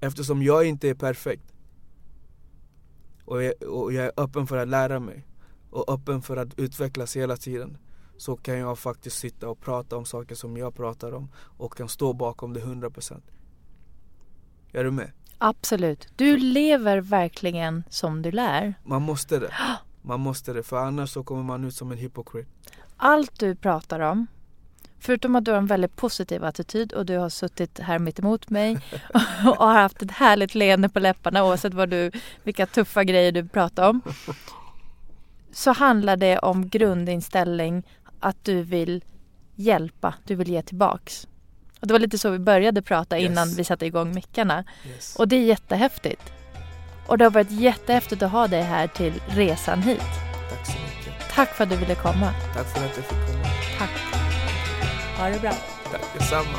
eftersom jag inte är perfekt och jag, och jag är öppen för att lära mig och öppen för att utvecklas hela tiden så kan jag faktiskt sitta och prata om saker som jag pratar om och kan stå bakom det 100%. Är du med?
Absolut. Du lever verkligen som du lär.
Man måste det. Man måste det, för annars så kommer man ut som en hypokrit.
Allt du pratar om, förutom att du har en väldigt positiv attityd och du har suttit här mitt emot mig och har haft ett härligt leende på läpparna oavsett vad du, vilka tuffa grejer du pratar om. Så handlar det om grundinställning att du vill hjälpa, du vill ge tillbaks. Och det var lite så vi började prata innan
Yes.
vi satte igång mickarna.
Yes.
Och det är jättehäftigt. Och det har varit jättehäftigt att ha dig här till resan hit.
Tack så mycket.
Tack för att du ville komma.
Tack för att jag fick komma.
Tack. Ha det bra.
Tack detsamma.